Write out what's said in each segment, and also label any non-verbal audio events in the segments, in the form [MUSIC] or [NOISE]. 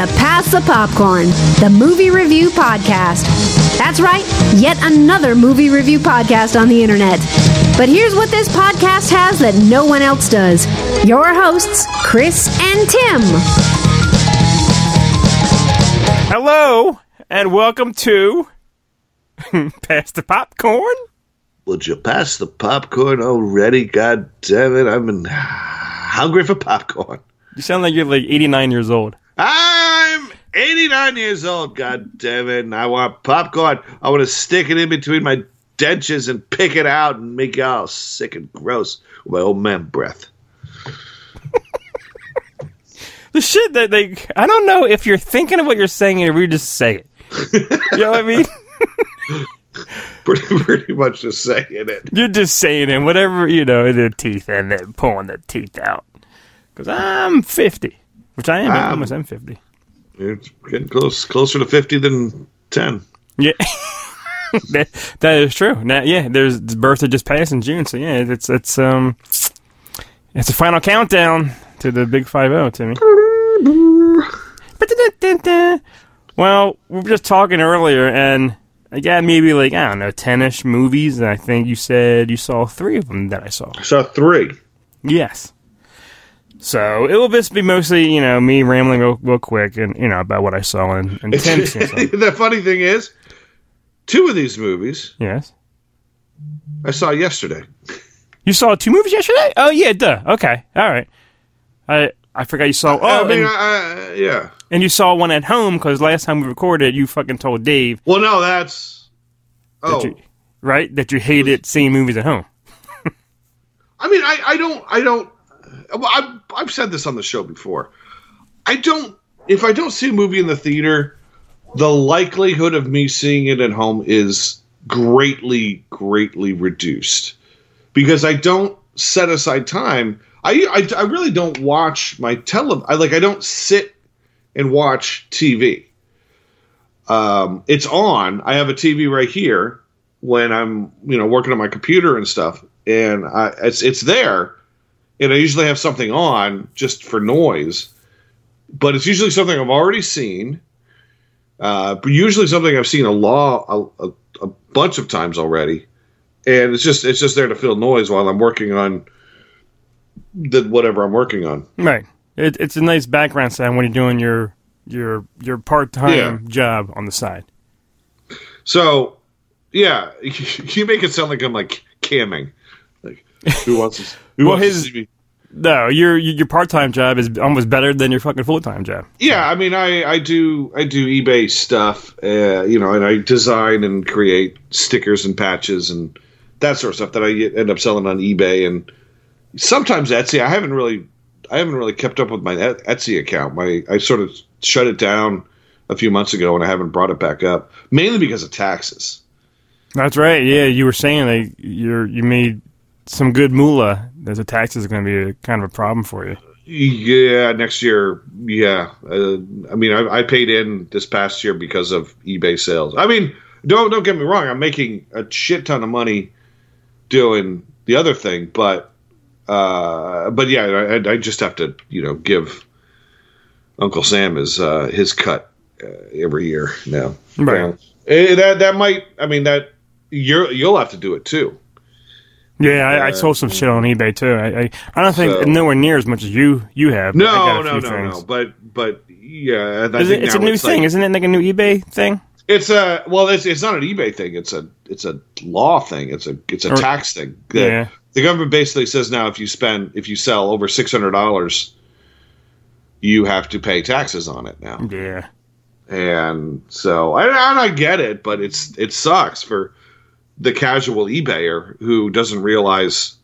to Pass the Popcorn, the movie review podcast. That's right, yet another movie review podcast on the internet. But here's what this podcast has that no one else does your hosts, Chris and Tim. Hello, and welcome to [LAUGHS] Pass the Popcorn. Would you pass the popcorn already? God damn it, I'm hungry for popcorn. You sound like you're like 89 years old. I'm 89 years old, god damn it, and I want popcorn. I want to stick it in between my dentures and pick it out and make it all sick and gross with my old man breath. [LAUGHS] The shit that they, I don't know if you're thinking of what you're saying or you just say it. You know what I mean? [LAUGHS] Pretty, pretty much just saying it. You're just saying it, whatever, you know, in the teeth and then pulling the teeth out. Because I'm 50, which I am, I Um, almost am 50. It's getting close, closer to 50 than 10. Yeah. [LAUGHS] that, that is true. Now, yeah, there's his birthday just passed in June, so yeah, it's it's um it's a final countdown to the big five zero, Timmy. [LAUGHS] Well, we were just talking earlier, and I got maybe like I don't know ten-ish movies, and I think you said you saw three of them that I saw. I saw three. Yes. So it will just be mostly, you know, me rambling real, real quick and you know about what I saw [LAUGHS] and, and the funny thing is, two of these movies Yes. I saw yesterday. You saw two movies yesterday? Oh yeah, duh. Okay, all right. I I forgot you saw. Oh, I mean, and, I, I, yeah. and you saw one at home because last time we recorded, you fucking told Dave Well, no, that's. that Oh, you right that you hated seeing movies at home. [LAUGHS] I mean, I, I don't, I don't. Well, I've, I've said this on the show before. I don't. If I don't see a movie in the theater, the likelihood of me seeing it at home is greatly, greatly reduced because I don't set aside time. I, I, I really don't watch my tele. I like. I don't sit and watch TV. Um, it's on. I have a TV right here when I'm, you know, working on my computer and stuff, and I, it's it's there, and I usually have something on just for noise, but it's usually something I've already seen. Uh, but usually something I've seen a law a, a, a bunch of times already, and it's just it's just there to fill noise while I'm working on the whatever I'm working on. Right. It, it's a nice background sound when you're doing your your your part time Yeah. job on the side. So, yeah, [LAUGHS] you make it sound like I'm like camming. Like, who wants to? Who Well, his-? No, your your part time job is almost better than your fucking full time job. Yeah, I mean, I, I do I do eBay stuff, uh, you know, and I design and create stickers and patches and that sort of stuff that I get- end up selling on eBay and sometimes Etsy. I haven't really I haven't really kept up with my Etsy account. My I sort of shut it down a few months ago and I haven't brought it back up mainly because of taxes. That's right. Yeah, you were saying that you're you made some good moolah. That the taxes are going to be a, kind of a problem for you. Yeah, next year. Yeah, uh, I mean, I, I paid in this past year because of eBay sales. I mean, don't don't get me wrong. I'm making a shit ton of money doing the other thing, but uh, but yeah, I, I just have to you know give Uncle Sam his uh, his cut uh, every year now. Right. Eh, that that might. I mean that you're you'll have to do it too. Yeah, I, I sold some shit on eBay too. I I, I don't think So- nowhere near as much as you you have. but I got No, no, no, things. no. But but yeah, I think it, it's a new like- thing, isn't it? Like a new eBay thing. It's a well, it's it's not an eBay thing. It's a it's a law thing. It's a it's a Or- tax thing. The, Yeah. the government basically says now if you spend if you sell over six hundred dollars, you have to pay taxes on it now. Yeah. And so I and I get it, but it's it sucks for the casual eBayer who doesn't realize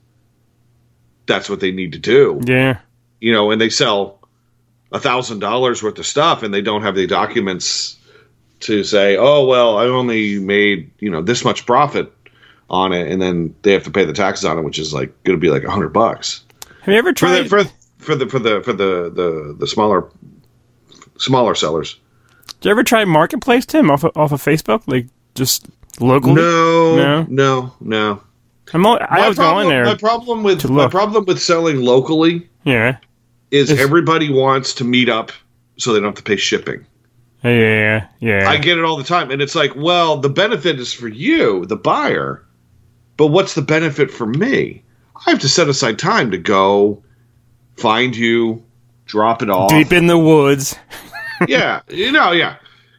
that's what they need to do. Yeah. You know, and they sell a thousand dollars worth of stuff and they don't have the documents to say, oh well, I only made you know this much profit on it, and then they have to pay the taxes on it, which is like going to be like a hundred bucks Have you ever tried for the for for the for the for the the the smaller smaller sellers. Did you ever try Marketplace, Tim, off of, off of Facebook? Like just locally? No, No? no, no. I'm al- I My was problem, going there. My problem with my problem with selling locally yeah. is It's- everybody wants to meet up so they don't have to pay shipping. Yeah, yeah. I get it all the time. And it's like, well, the benefit is for you, the buyer, but what's the benefit for me? I have to set aside time to go find you, drop it off. Deep in the woods. yeah, you know, yeah.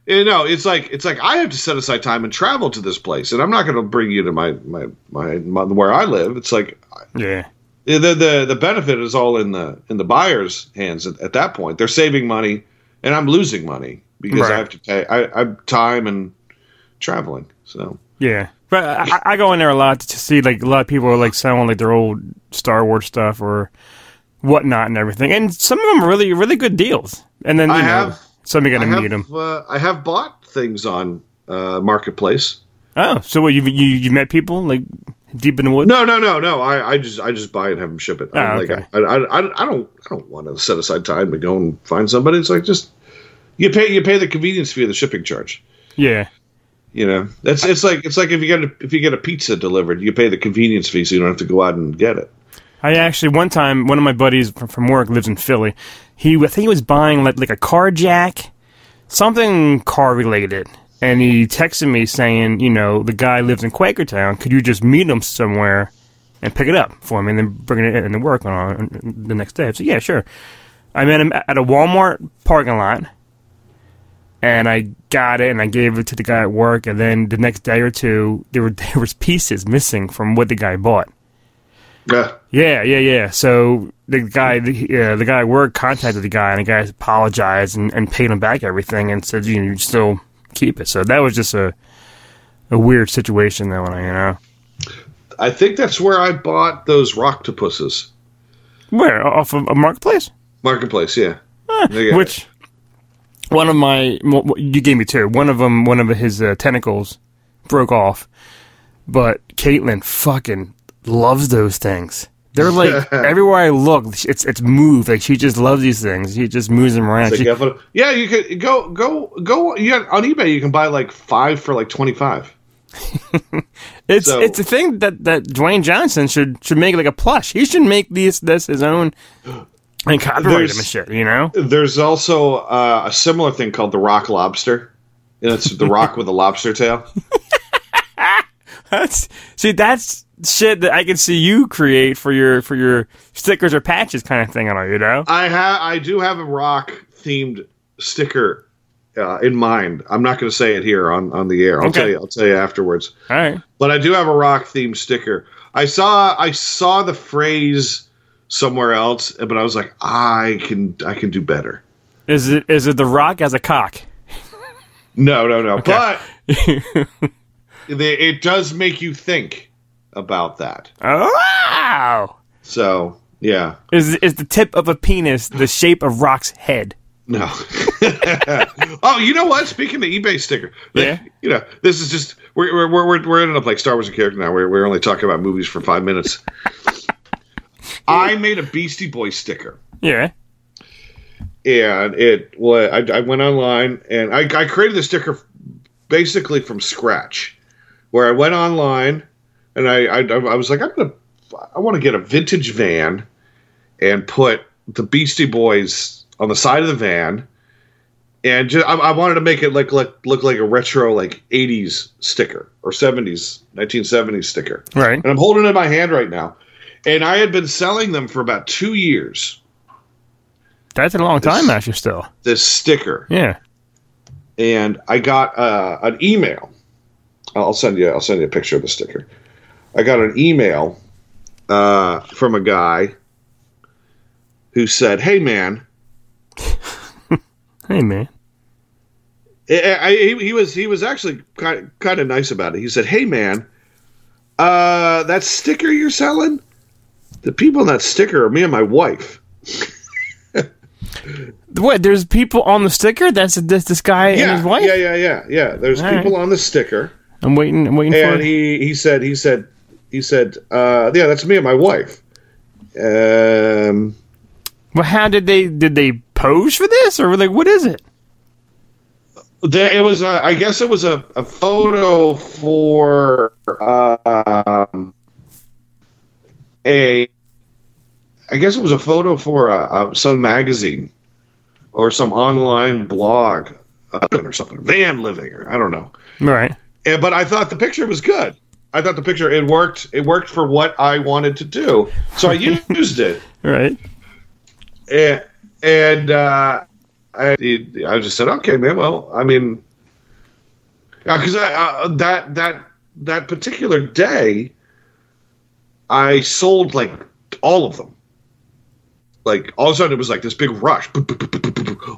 You know, it's like it's like I have to set aside time and travel to this place, and I'm not going to bring you to my, my my my where I live. It's like Yeah. the the the benefit is all in the in the buyer's hands at, at that point. They're saving money, and I'm losing money because Right. I have to pay. I, I'm time and traveling. So Yeah, but I, I go in there a lot to see like a lot of people are like selling like their old Star Wars stuff or whatnot and everything, and some of them are really really good deals. And then you I know, have- some you got I to meet have them. uh, I have bought things on uh, marketplace. Oh, so what you you you met people like deep in the woods? No, no, no, no. I, I just I just buy it and have them ship it. I, Ah, don't okay. like, I, I, I, I don't I don't want to set aside time to go and find somebody. It's like just you pay you pay the convenience fee of the shipping charge. Yeah, You know, that's it's like it's like if you get a, if you get a pizza delivered, you pay the convenience fee, so you don't have to go out and get it. I actually one time one of my buddies from work lives in Philly. He I think he was buying like like a car jack, something car related, and he texted me saying, you know, the guy lives in Quakertown. Could you just meet him somewhere and pick it up for me, and then bring it in to work on the next day? I said, yeah, sure. I met him at a Walmart parking lot, and I got it, and I gave it to the guy at work. And then the next day or two, there were [LAUGHS] there was pieces missing from what the guy bought. Yeah, Yeah, yeah, yeah. So the guy, the, uh, the guy at work contacted the guy, and the guy apologized and, and paid him back everything, and said, "You know, you still keep it." So that was just a a weird situation, though. When I, you know, I think that's where I bought those rocktopusses. where off of a marketplace, Marketplace, yeah. Got which one of my you gave me two. One of them, one of his uh, tentacles broke off, but Caitlin fucking loves those things. They're like [LAUGHS] everywhere I look, it's it's moved. Like she just loves these things. She just moves them around. Like, She- yeah, yeah, you could go go go. Yeah, on eBay you can buy like five for like twenty five. [LAUGHS] It's So- it's a thing that, that Dwayne Johnson should should make like a plush. He should make these this his own [GASPS] and copyright him and shit. You know? There's also uh, a similar thing called the rock lobster. And it's the rock [LAUGHS] with a lobster tail. That's see that's shit that I can see you create for your for your stickers or patches kind of thing on it. You know? I have I do have a rock themed sticker uh, in mind. I'm not going to say it here on, on the air. I'll Okay. tell you. I'll tell you afterwards. All right. But I do have a rock themed sticker. I saw I saw the phrase somewhere else, but I was like, I can I can do better. Is it is it the Rock as a cock? No, no, no. But [LAUGHS] the, it does make you think about that. Oh! So yeah, Is is the tip of a penis the [LAUGHS] shape of Rock's head? no. [LAUGHS] oh, you know what? Speaking of eBay sticker, Yeah. You know, this is just we're we're we're we're, ending up like Star Wars and character now. We're we're only talking about movies for five minutes. [LAUGHS] I made a Beastie Boy sticker. Yeah. and it well, I, I went online and I, I created the sticker basically from scratch where i went online and i i, I was like i'm gonna i want to get a vintage van and put the beastie boys on the side of the van and just, I, I wanted to make it like, like look like a retro like 80s sticker or 70s 1970s sticker Right. and i'm holding it in my hand right now and i had been selling them for about two years That's a long time, actually. Still. this sticker Yeah. and I got uh, an email. I'll send you. I'll send you a picture of the sticker. I got an email uh, from a guy who said, "Hey man, [LAUGHS] Hey man. I, I, he, he was he was actually kind kind of nice about it. He said, "Hey man, uh, that sticker you're selling, the people in that sticker are me and my wife." [LAUGHS] What? There's people on the sticker. That's this this guy and Yeah, his wife. yeah, yeah, yeah, yeah. There's All people right. on the sticker. I'm waiting. I'm waiting for and he he said he said he said uh, yeah that's me and my wife um Well, how did they did they pose for this or like what is it? there, it was a, I guess it was a, a photo for um, a I guess it was a photo for a, a some magazine or some online blog uh, or something, van living, or I don't know. Right. And, but I thought the picture was good. I thought the picture it worked. It worked for what I wanted to do, so I [LAUGHS] used it. Right. And and uh, I I just said, okay, man. Well, I mean, because I uh, that that that particular day, I sold like all of them. Like all of a sudden, it was like this big rush.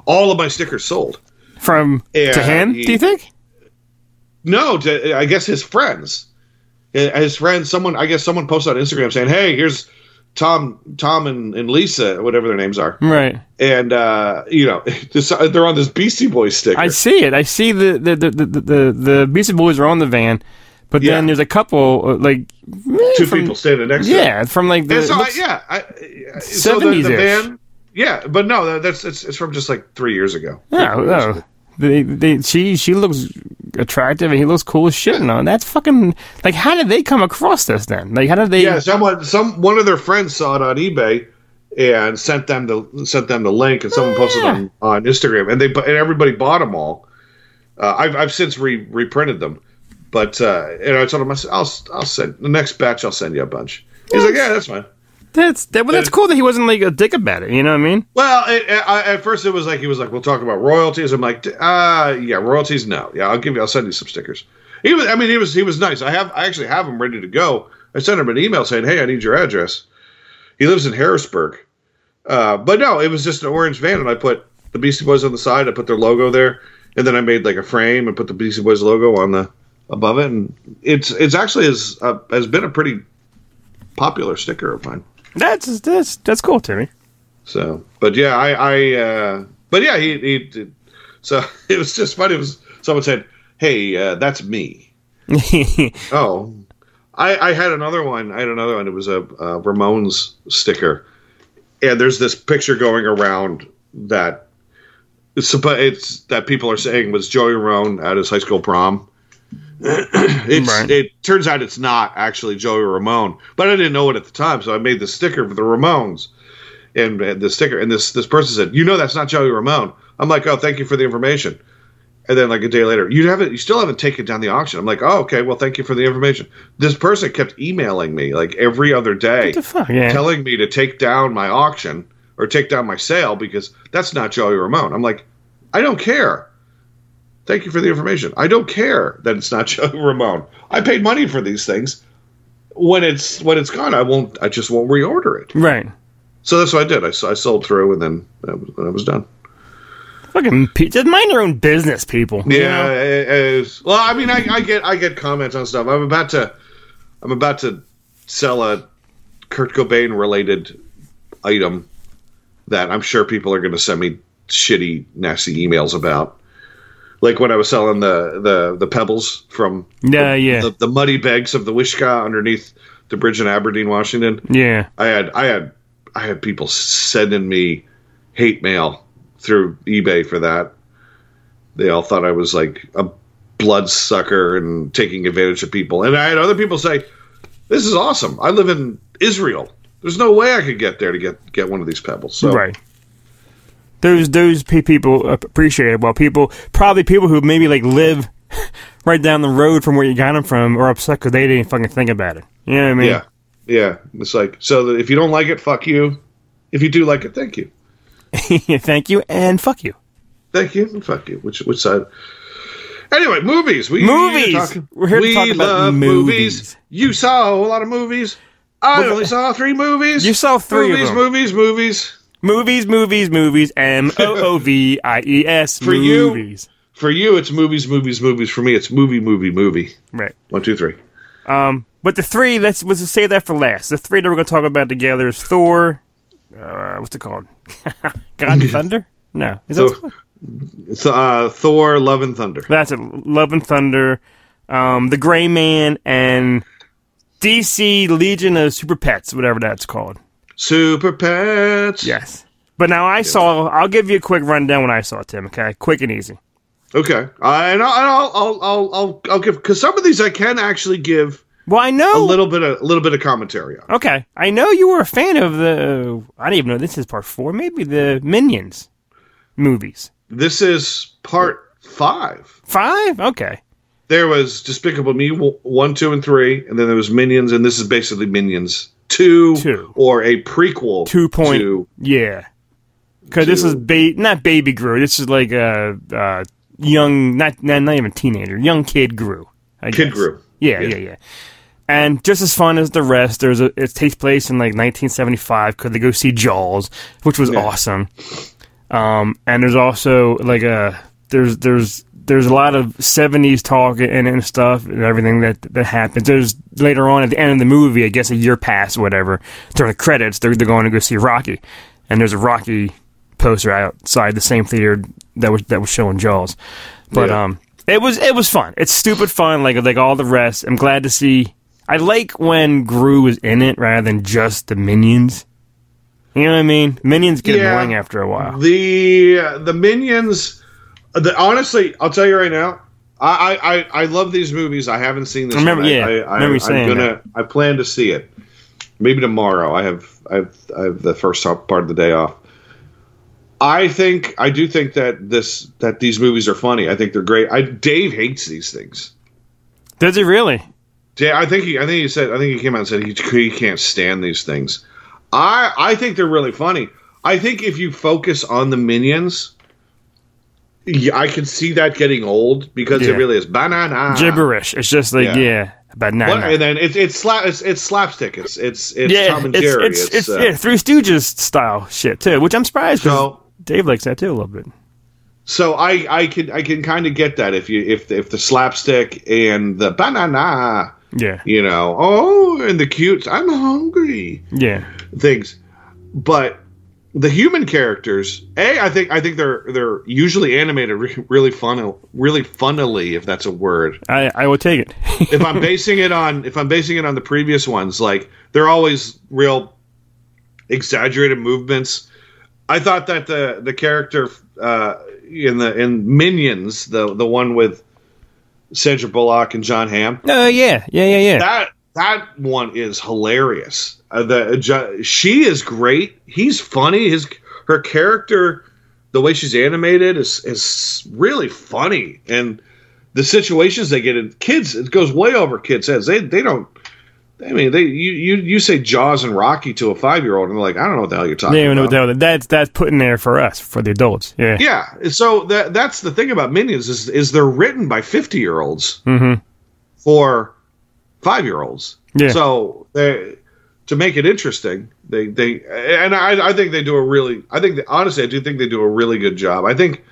All of my stickers sold. From Yeah, to him, he- do you think? No, to, I guess his friends. His friends, someone, I guess someone posted on Instagram saying, "Hey, here's Tom, Tom and, and Lisa, whatever their names are," Right. and uh, you know, [LAUGHS] this, they're on this Beastie Boys sticker. I see it. I see the the the the, the, the Beastie Boys are on the van, but then Yeah. there's a couple uh, like eh, Two from- people standing next to. Yeah, from like the so, I, yeah, I, so the, 70s the van, yeah, but no, that's it's, it's from just like three years ago. No, no. They, they, she, she looks attractive and he looks cool as shit. And all. that's fucking like. How did they come across this then? Like, how did they? Yeah, someone, some one of their friends saw it on eBay and sent them the sent them the link, and someone posted yeah. them on Instagram, and they and everybody bought them all. Uh, I've I've since re- reprinted them, but uh, and I told him I said I'll I'll send the next batch I'll send you a bunch. He's like, yeah, that's fine. That's that, well, that's Uh, cool that he wasn't like a dick about it. You know what I mean? Well, it, I, at first it was like he was like, "We'll talk about royalties." I'm like, "Uh, yeah, royalties. No, yeah, I'll give you. I'll send you some stickers." He was. I mean, he was. He was nice. I have. I actually have him ready to go. I sent him an email saying, "Hey, I need your address." He lives in Harrisburg, uh, but no, it was just an orange van, and I put the Beastie Boys on the side. I put their logo there, and then I made like a frame and put the Beastie Boys logo on the above it, and it's it's actually has uh, has been a pretty popular sticker of mine. That's that's that's cool, Timmy. So, but yeah, I, I, uh, but yeah, he, he, did. so [LAUGHS] it was just funny. It was someone said, "Hey, uh, that's me." [LAUGHS] Oh, I, I had another one. I had another one. It was a, a Ramones sticker, and there's this picture going around that it's, it's that people are saying was Joey Ramone at his high school prom. [CLEARS THROAT] it's, Right. It turns out it's not actually Joey Ramone, but I didn't know it at the time, so I made the sticker for the Ramones, and, and the sticker. And this this person said, "You know that's not Joey Ramone." I'm like, "Oh, thank you for the information." And then like a day later, you haven't, you still haven't taken down the auction. I'm like, oh, okay, well, thank you for the information. This person kept emailing me like every other day, What the fuck? Yeah. telling me to take down my auction or take down my sale because that's not Joey Ramone. I'm like, I don't care. Thank you for the information. I don't care that it's not [LAUGHS] Joey Ramone. I paid money for these things. When it's when it's gone, I won't. I just won't reorder it. Right. So that's what I did. I, I sold through, and then I was, I was done. Fucking pe- just mind your own business, people. you Yeah. know? it- it's- well, I mean, I, I get I get comments on stuff. I'm about to I'm about to sell a Kurt Cobain related item that I'm sure people are going to send me shitty, nasty emails about. Like when I was selling the the the pebbles from Yeah, yeah, the, the muddy bags of the Wishkah underneath the bridge in Aberdeen, Washington. yeah. I had I had I had people sending me hate mail through eBay for that. They all thought I was like a bloodsucker and taking advantage of people. And I had other people say, "This is awesome. I live in Israel. There's no way I could get there to get get one of these pebbles." So Right. Those those pe- people appreciate it. Well, people probably people who maybe like live [LAUGHS] right down the road from where you got them from are upset because they didn't fucking think about it. You know what I mean? yeah, yeah. It's like so that if you don't like it, fuck you. If you do like it, thank you. [LAUGHS] Thank you and fuck you. Thank you and fuck you. Which which side? Anyway, movies. We Movies! are talking- We're here to talk about love movies. You saw a lot of movies. I only saw three movies. You saw three of movies, movies, movies. Movies, movies, movies. M O O V I E S. For you. For you, it's movies, movies, movies. For me, it's movie, movie, movie. Right. One, two, three. Um, but the three, let's let's save that for last. The three that we're going to talk about together is Thor. Uh, what's it called? [LAUGHS] God and Thunder? No, is that what it's called? It's, uh, Thor, Love and Thunder. that's it. Love and Thunder, um, The Gray Man, and DC Legion of Super Pets, whatever that's called. Super Pets. Yes. But now I saw. I'll give you a quick rundown when I saw it, Tim. Okay, quick and easy. Okay. Uh, and I'll, I'll, I'll, I'll, I'll, I'll give because some of these I can actually give Well, I know. a little bit of a little bit of commentary on. Okay, I know you were a fan of the. I don't even know. This is part four, maybe the Minions. movies. This is part five. Five? Okay. There was Despicable Me one, two, and three, and then there was Minions, and this is basically Minions two, Two. or a prequel Two point. to Yeah. Because this is ba- not baby Gru. This is like a uh, young, not, not not even teenager, young kid Gru. I Kid guess. Gru. Yeah, Yeah. yeah, yeah. And just as fun as the rest, there's a it takes place in like 1975 because they go see Jaws, which was Yeah. awesome. Um, and there's also like a there's there's there's a lot of 70s talk and, and stuff and everything that that happens. There's later on at the end of the movie, I guess a year past, or whatever. During the credits, they're they're going to go see Rocky, and there's a Rocky poster outside the same theater that was that was showing Jaws. But Yeah. um, it was it was fun. It's stupid fun, like like all the rest. I'm glad to see. I like when Gru is in it rather than just the minions. You know what I mean? Minions get Yeah. annoying after a while. the the Minions. Uh, the honestly, I'll tell you right now. I, I, I- I love these movies. I haven't seen this. I remember- one. I, yeah, I, I remember you saying gonna. I plan to see it. Maybe tomorrow. I have I have I have the first part of the day off. I think I do think that this that these movies are funny. I think they're great. I Dave hates these things. Does he really? Yeah, I think he. I think he said. I think he came out and said he, he can't stand these things. I I think they're really funny. I think if you focus on the minions, yeah, I can see that getting old because Yeah. it really is banana Gibberish. It's just like Yeah. yeah, nine. And then it's it's slap it's, it's slapstick. It's it's it's yeah, Tom and it's, Jerry. it's, it's, uh, yeah, Three Stooges style shit too, which I'm surprised because So- Dave likes that too a little bit. So I I can I can kind of get that if you if if the slapstick and the banana, Yeah, you know, oh, and the cute, I'm hungry. yeah, things. But the human characters, a, I think I think they're they're usually animated re- really fun, really funnily, if that's a word. I I would take it. [LAUGHS] If I'm basing it on if I'm basing it on the previous ones, like they're always real exaggerated movements. I thought that the the character uh, in the in Minions, the the one with Sandra Bullock and Jon Hamm, Oh yeah, yeah, yeah, yeah. that that one is hilarious. Uh, the ju- she is great. He's funny. His her character, the way she's animated, is is really funny. And the situations they get in, kids, it goes way over kids' heads. They they don't. I mean, they you you, you say Jaws and Rocky to a five year old, and they're like, I don't know what the hell you're talking They don't know about. what the hell- that's that's put in there for us, for the adults. Yeah, Yeah, so that that's the thing about Minions is is they're written by fifty year olds Mhm. for five year olds. Yeah. So they to make it interesting, they they and I I think they do a really I think honestly I do think they do a really good job. I think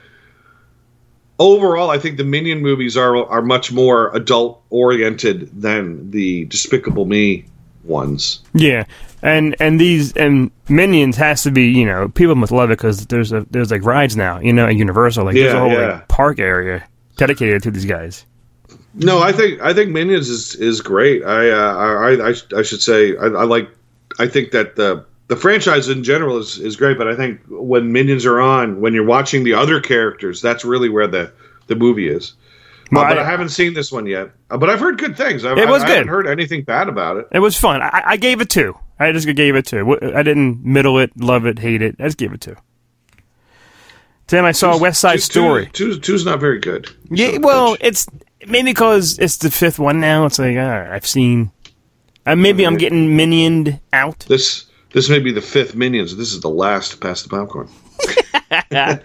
overall I think the Minion movies are are much more adult oriented than the Despicable Me ones. yeah. And and these and Minions has to be you know people must love it because there's a there's like rides now you know at Universal like there's a whole yeah. like, park area dedicated to these guys. No, I think I think Minions is is great. I uh, I, I I should say I, I like I think that the the franchise in general is is great, but I think when Minions are on, when you're watching the other characters, that's really where the the movie is. Well, uh, but I- I, haven't seen this one yet. Uh, but I've heard good things. I've, It was I, I good. haven't heard anything bad about it. It was fun. I, I gave it two. I just gave it two. I didn't middle it, love it, hate it. I just gave it two. Then I saw West Side Two- Story. Two, two, two's not very good. Yeah, well, it's maybe because it's the fifth one now. It's like, all right, I've seen. Uh, maybe I'm getting minioned out. this this may be the fifth Minions. This is the last to pass the popcorn. [LAUGHS] [LAUGHS]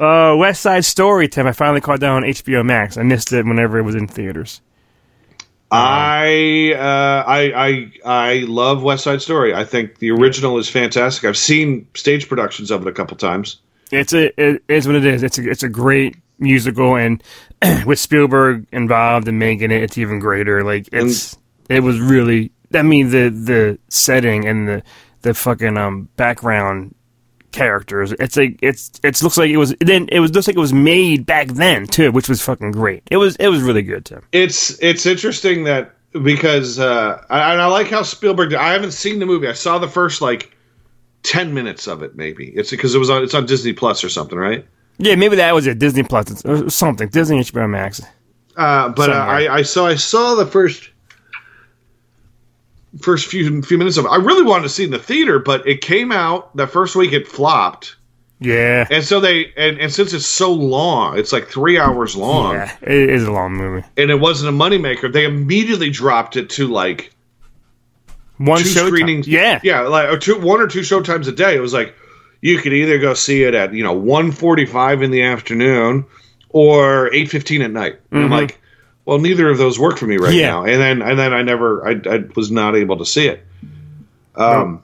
Uh, West Side Story, Tim. I finally caught that on HBO Max. I missed it whenever it was in theaters. I, uh, I I I love West Side Story. I think the original is fantastic. I've seen stage productions of it a couple times. It's a it is what it is. It's a it's a great musical, and [CLEARS THROAT] with Spielberg involved and making it, it's even greater. Like it's it was really. I mean the the setting and the the fucking um background characters. It's like it's it looks like it was then it was looks like it was made back then too, which was fucking great. It was it was really good, Tim. It's it's interesting that because uh, I, and I like how Spielberg. I haven't seen the movie. I saw the first like ten minutes of it. Maybe it's because it was on it's on Disney Plus or something, right? Yeah, maybe that was it. Disney Plus or something. Disney HBO Max. Uh, but uh, I, I saw I saw the first first few few minutes of it. I really wanted to see it in the theater, but it came out that first week. It flopped, Yeah. And so they and, and since it's so long, it's like three hours long, Yeah, it is a long movie. and it wasn't a moneymaker. They immediately dropped it to like One two show screenings. Yeah. yeah, like or two, one or two showtimes a day. It was like you could either go see it at you know one forty five in the afternoon or eight fifteen at night. And I'm like, well, neither of those work for me right Mm-hmm. Yeah. now. And then and then I never, I, I was not able to see it. Um,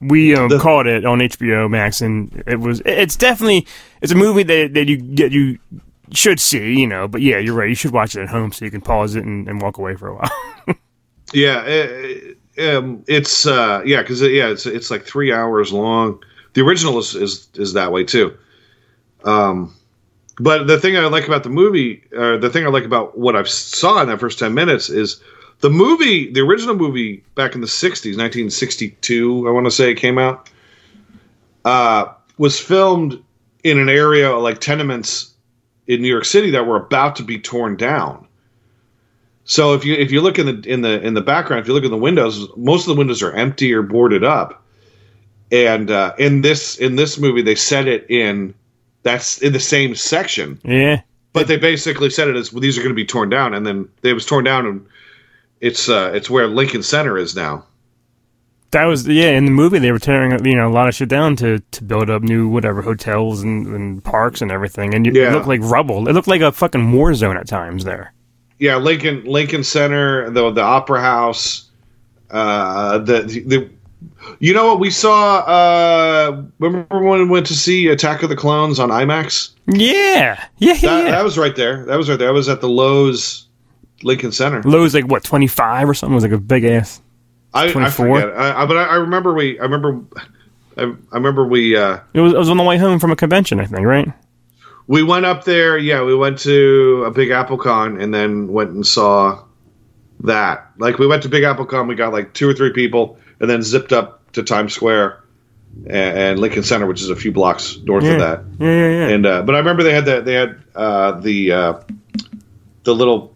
We um, The- caught it on HBO Max, and it was. It's definitely it's a movie that that you get you should see, you know. But yeah, you're right. You should watch it at home so you can pause it and, and walk away for a while. [LAUGHS] Yeah, uh, um, it's uh, yeah, because yeah, it's it's like three hours long. The original is is, is that way too. Um, but the thing I like about the movie, uh, the thing I like about what I saw in that first ten minutes is the movie, the original movie back in the '60s, 1962, I want to say it came out, uh, was filmed in an area like tenements in New York City that were about to be torn down. So if you if you look in the in the in the background, if you look in the windows, most of the windows are empty or boarded up. And uh, in this in this movie, they set it in that's in the same section, yeah, but they basically said it as well, these are going to be torn down, and then it was torn down, and it's uh, it's where Lincoln Center is now. that was yeah. In the movie, they were tearing you know a lot of shit down to to build up new whatever hotels and, and parks and everything, and you, it looked like rubble. It looked like a fucking war zone at times there. Yeah, Lincoln Lincoln Center, the the Opera House, uh, the the. You know what we saw? Uh, remember when we went to see Attack of the Clones on IMAX? Yeah, yeah. That, yeah. that was right there. That was right there. I was at the Loews Lincoln Center. Loews like what twenty five or something. It was like a big ass. I, I 24? forget. I, I, but I, I remember we. I remember. I, I remember we. Uh, It was, it was on the way home from a convention, I think, right? we went up there. Yeah, we went to a Big Apple Con and then went and saw that. Like we went to Big Apple Con. We got like two or three people, and then zipped up to Times Square and, and Lincoln Center, which is a few blocks north Yeah. of that. Yeah, yeah, yeah. And uh, but I remember they had that. They had uh, the uh, the little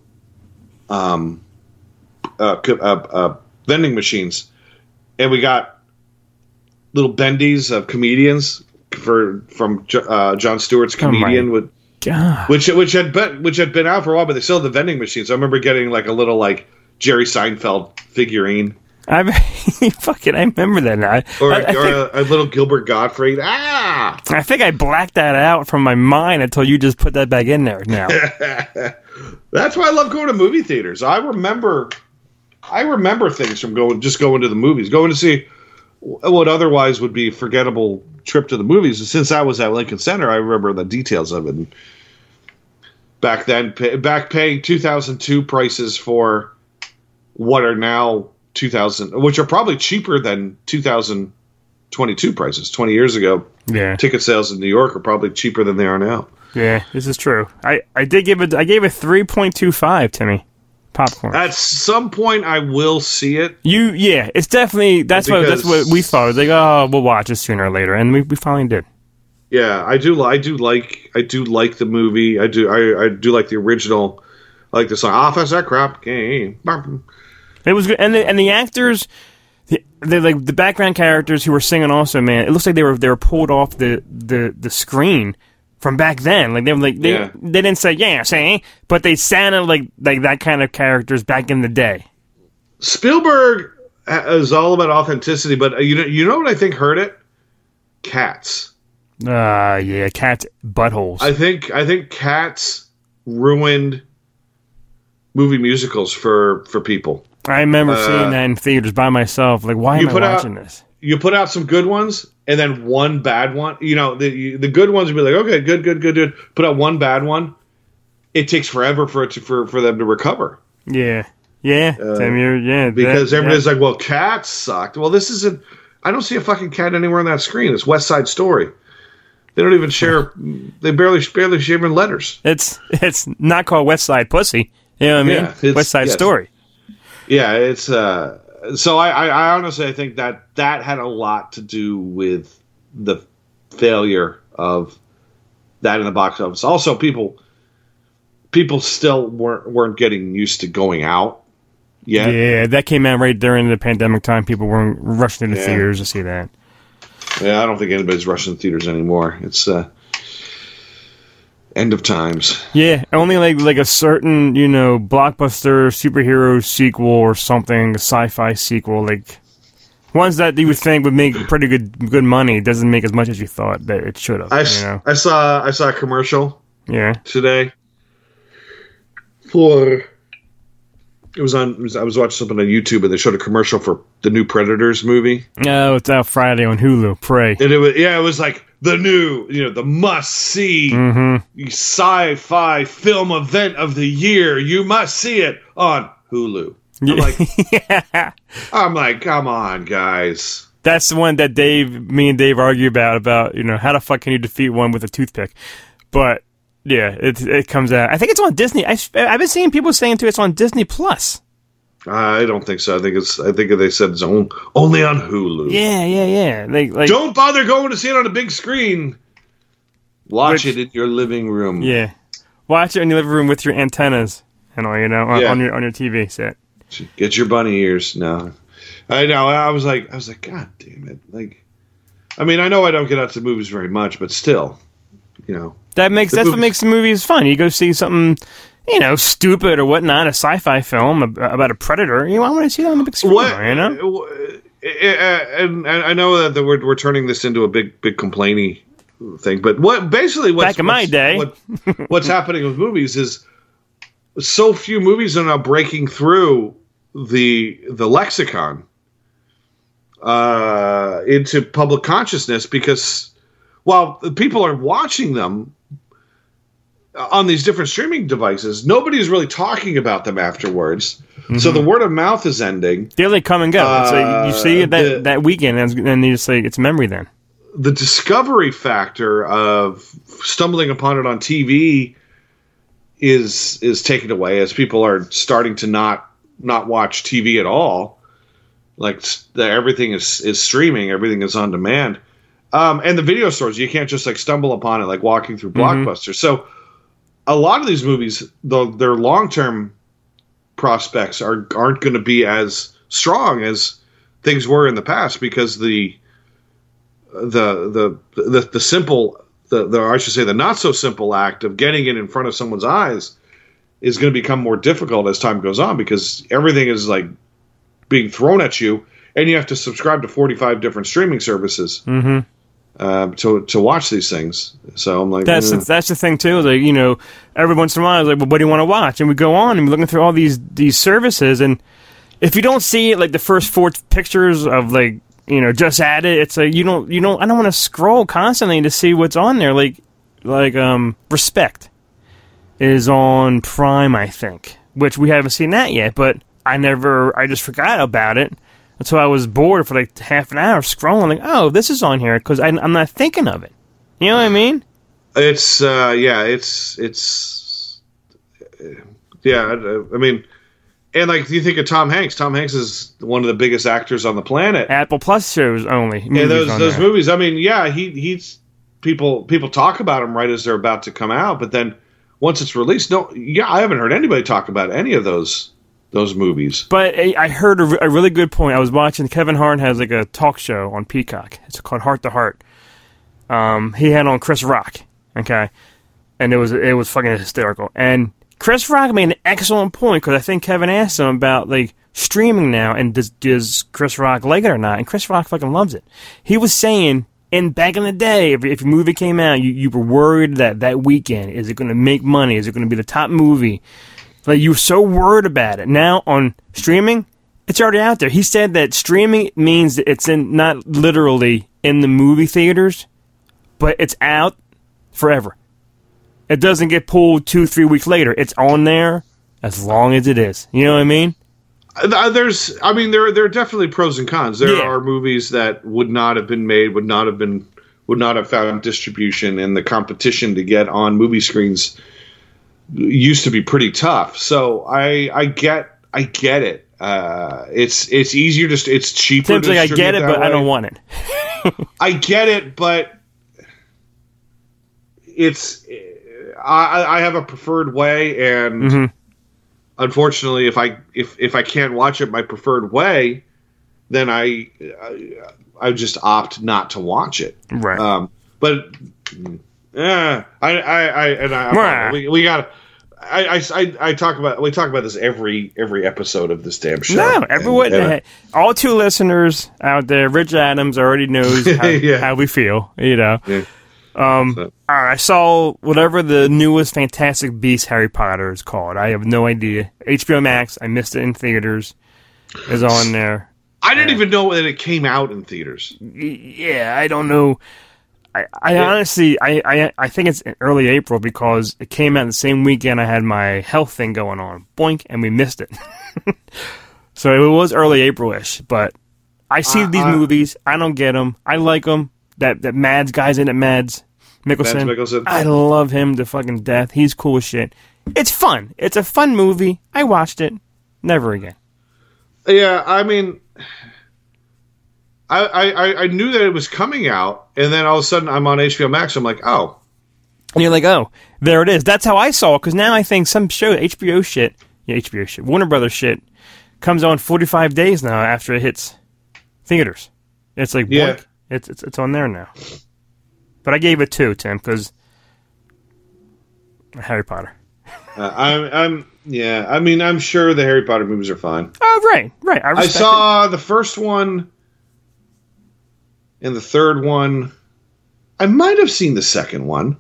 um, uh, uh, uh, vending machines, and we got little bendies of comedians for from uh, John Stewart's Oh, comedian with God. which which had been which had been out for a while, but they still had the vending machines. I remember getting like a little like Jerry Seinfeld figurine I [LAUGHS] fucking I remember that now. or, I, I, or think, a, a little Gilbert Gottfried. Ah, I think I blacked that out from my mind until you just put that back in there. Now, [LAUGHS] That's why I love going to movie theaters. I remember, I remember things from going just going to the movies, going to see what otherwise would be forgettable trip to the movies. And since I was at Lincoln Center, I remember the details of it. And back then, pay, back paying two thousand two prices for what are now two thousand, which are probably cheaper than two thousand twenty two prices. Twenty years ago, yeah, ticket sales in New York are probably cheaper than they are now. yeah, this is true. I, I did give it. I gave it three point two five. Timmy, popcorn. At some point, I will see it. you, yeah, it's definitely that's what that's what we thought. It was like, oh, we'll watch it sooner or later, and we, we finally did. Yeah, I do. I do like. I do like the movie. I do. I, I do like the original. I like the song Off as that Crap Game." It was good, and the and the actors, the, the like the background characters who were singing also, man, it looks like they were they were pulled off the the the screen from back then. Like they were like they Yeah. they didn't say yeah, say, but they sounded like like that kind of characters back in the day. Spielberg is all about authenticity, but uh, you know, you know what I think hurt it? Cats. Uh yeah, cat buttholes. I think. I think Cats ruined movie musicals for for people. I remember uh, seeing that in theaters by myself. Like, why you am I put out- watching this? You put out some good ones, and then one bad one. You know, the the good ones would be like, okay, good, good, good, good. Put out one bad one. It takes forever for it to, for for them to recover. Yeah, yeah, Tim, you're, yeah, Uh, because that- everybody's like, "Well, cats sucked." Well, this isn't. I don't see a fucking cat anywhere on that screen. It's West Side Story. They don't even share. [SIGHS] They barely barely share even letters. It's it's not called West Side Pussy. You know what I mean? Yeah, West Side yes. Story. Yeah, it's. uh So I, I, I honestly I think that that had a lot to do with the failure of that in the box office. Also, people people still weren't weren't getting used to going out yet. Yeah, that came out right during the pandemic time. People weren't rushing into Yeah. theaters to see that. Yeah, I don't think anybody's rushing theaters anymore. It's uh, end of times. Yeah, only like like a certain you know blockbuster superhero sequel or something, sci-fi sequel, like ones that you would think would make pretty good good money doesn't make as much as you thought that it should have. I, you know? I saw I saw a commercial Yeah. today for it was on I was watching something on YouTube and they showed a commercial for the new Predators movie Oh, it's out Friday on Hulu. Prey. and it was yeah it was like the new you know the must see Mm-hmm. sci-fi film event of the year you must see it on Hulu. I'm like [LAUGHS] yeah. I'm like come on guys. That's the one that Dave, me and Dave argue about about you know how the fuck can you defeat one with a toothpick, but yeah, it it comes out. I think it's on Disney. I, I've been seeing people saying too it's on Disney Plus. I don't think so. I think it's I think they said it's on, only on Hulu. Yeah, yeah, yeah. Like like Don't bother going to see it on a big screen. Watch Which- it in your living room. yeah. Watch it in your living room with your antennas and all you know on, Yeah. on your on your TV set. Get your bunny ears. No, I know. I was like, I was like, God damn it! Like, I mean, I know I don't get out to movies very much, but still, you know, That makes that's what makes the movies fun. You go see something. You know, stupid or whatnot, a sci-fi film about a predator. You know, I want to see that on the big screen. what You know, uh, and, and I know that we're we're turning this into a big big complainy thing, but what basically what's, Back in my what's- day. what, what's happening with movies is so few movies are now breaking through the the lexicon uh, into public consciousness because while people are watching them on these different streaming devices, nobody's really talking about them afterwards. So the word of mouth is ending. They like come and go. so you- you see Uh, it that, the- that weekend, and then you just say it's memory. Then the discovery factor of stumbling upon it on TV is is taken away as people are starting to not not watch TV at all. Like the, everything is is streaming, everything is on demand, um, and the video stores you can't just like stumble upon it like walking through Blockbuster. So a lot of these movies, their long term prospects are aren't going to be as strong as things were in the past because the the the the, the simple the, the I should say the not so simple act of getting it in front of someone's eyes is going to become more difficult as time goes on because everything is like being thrown at you and you have to subscribe to 45 different streaming services Mhm. Uh, to to watch these things so I'm like that's eh. that's the thing too. Like you know, every once in a while, it's like, well, what do you want to watch? And we go on and we're looking through all these these services, and if you don't see like the first four pictures of like you know just add it, it's like you don't you don't I don't want to scroll constantly to see what's on there. Like like um respect is on Prime, I think, which we haven't seen that yet, but I never I just forgot about it. Until I was bored for like half an hour scrolling, like, oh, this is on here because I'm not thinking of it. You know what I mean? It's uh, yeah, it's it's yeah. I, I mean, and like you think of Tom Hanks. Tom Hanks is one of the biggest actors on the planet. Apple Plus shows only. Yeah, those those there. movies. I mean, yeah, he he's people people talk about him right as they're about to come out, but then once it's released, no, yeah, I haven't heard anybody talk about any of those those movies. But I heard a, a really good point. I was watching Kevin Hart has like a talk show on Peacock. It's called Hart to Heart. Um, he had on Chris Rock. Okay, and it was it was fucking hysterical. And Chris Rock made an excellent point because I think Kevin asked him about like streaming now and does does Chris Rock like it or not? And Chris Rock fucking loves it. He was saying. And back in the day, if, if your movie came out, you, you were worried that that weekend is it going to make money? Is it going to be the top movie? Like you were so worried about it. Now on streaming, it's already out there. He said that streaming means that it's in not literally in the movie theaters, but it's out forever. It doesn't get pulled two, three weeks later. It's on there as long as it is. You know what I mean? Uh, There's, I mean, there there are definitely pros and cons. There Yeah. are movies that would not have been made, would not have been, would not have found distribution, and the competition to get on movie screens used to be pretty tough. So I I get I get it. Uh, it's it's easier to st- it's cheaper. Seems to like I get it, but I don't want it. [LAUGHS] I get it, but it's I, I have a preferred way, and Mhm. unfortunately, if I if if I can't watch it my preferred way, then I, I I just opt not to watch it. Right. Um, but yeah, I, I, I, and I, we, we got. I, I, I, I talk about we talk about this every every episode of this damn show. no, And- everyone, and- all two listeners out there, Rich Adams already knows [LAUGHS] how, Yeah. how we feel. You know. Yeah. Um, So- I saw whatever the newest Fantastic Beast Harry Potter is called. I have no idea. HBO Max. I missed it in theaters. Is on there. I didn't even know that it came out in theaters. Yeah, I don't know. I, I honestly, I, I, I think it's early April because it came out the same weekend I had my health thing going on. Boink, and we missed it. [LAUGHS] so it was early April-ish. But I see Uh, these uh, movies. I don't get them. I like them. That that Mads guy's in it. Mads Mikkelsen. Mads Mikkelsen. I love him to fucking death. He's cool as shit. It's fun. It's a fun movie. I watched it. Never again. Yeah, I mean, I, I I- knew that it was coming out, and then all of a sudden I'm on HBO Max. I'm like, oh, And you're like, oh, there it is. That's how I saw it. Because now I think some show, HBO shit, yeah, HBO shit, Warner Brothers shit, comes on 45 days now after it hits theaters. It's like, Yeah. boink, it's, it's it's on there now. But I gave it two, Tim, because Harry Potter. uh, I'm I'm yeah. I mean, I'm sure the Harry Potter movies are fine. Oh, right, right. I, I saw the first one and the third one. I might have seen the second one.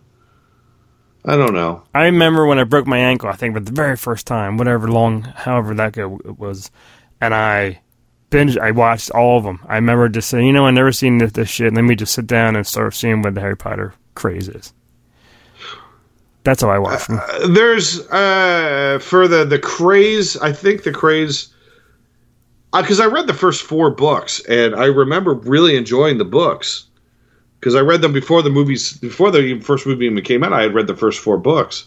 I don't know. I remember when I broke my ankle. I think for the very first time, whatever long, however that was, and I binge. I watched all of them. I remember just saying, you know, I never seen this, this shit. Let me just sit down and start seeing what the Harry Potter craze is. That's how I watched them. There's uh for the the craze. I think the craze because I read the first four books and I remember really enjoying the books because I read them before the movies before the first movie even came out. I had read the first four books,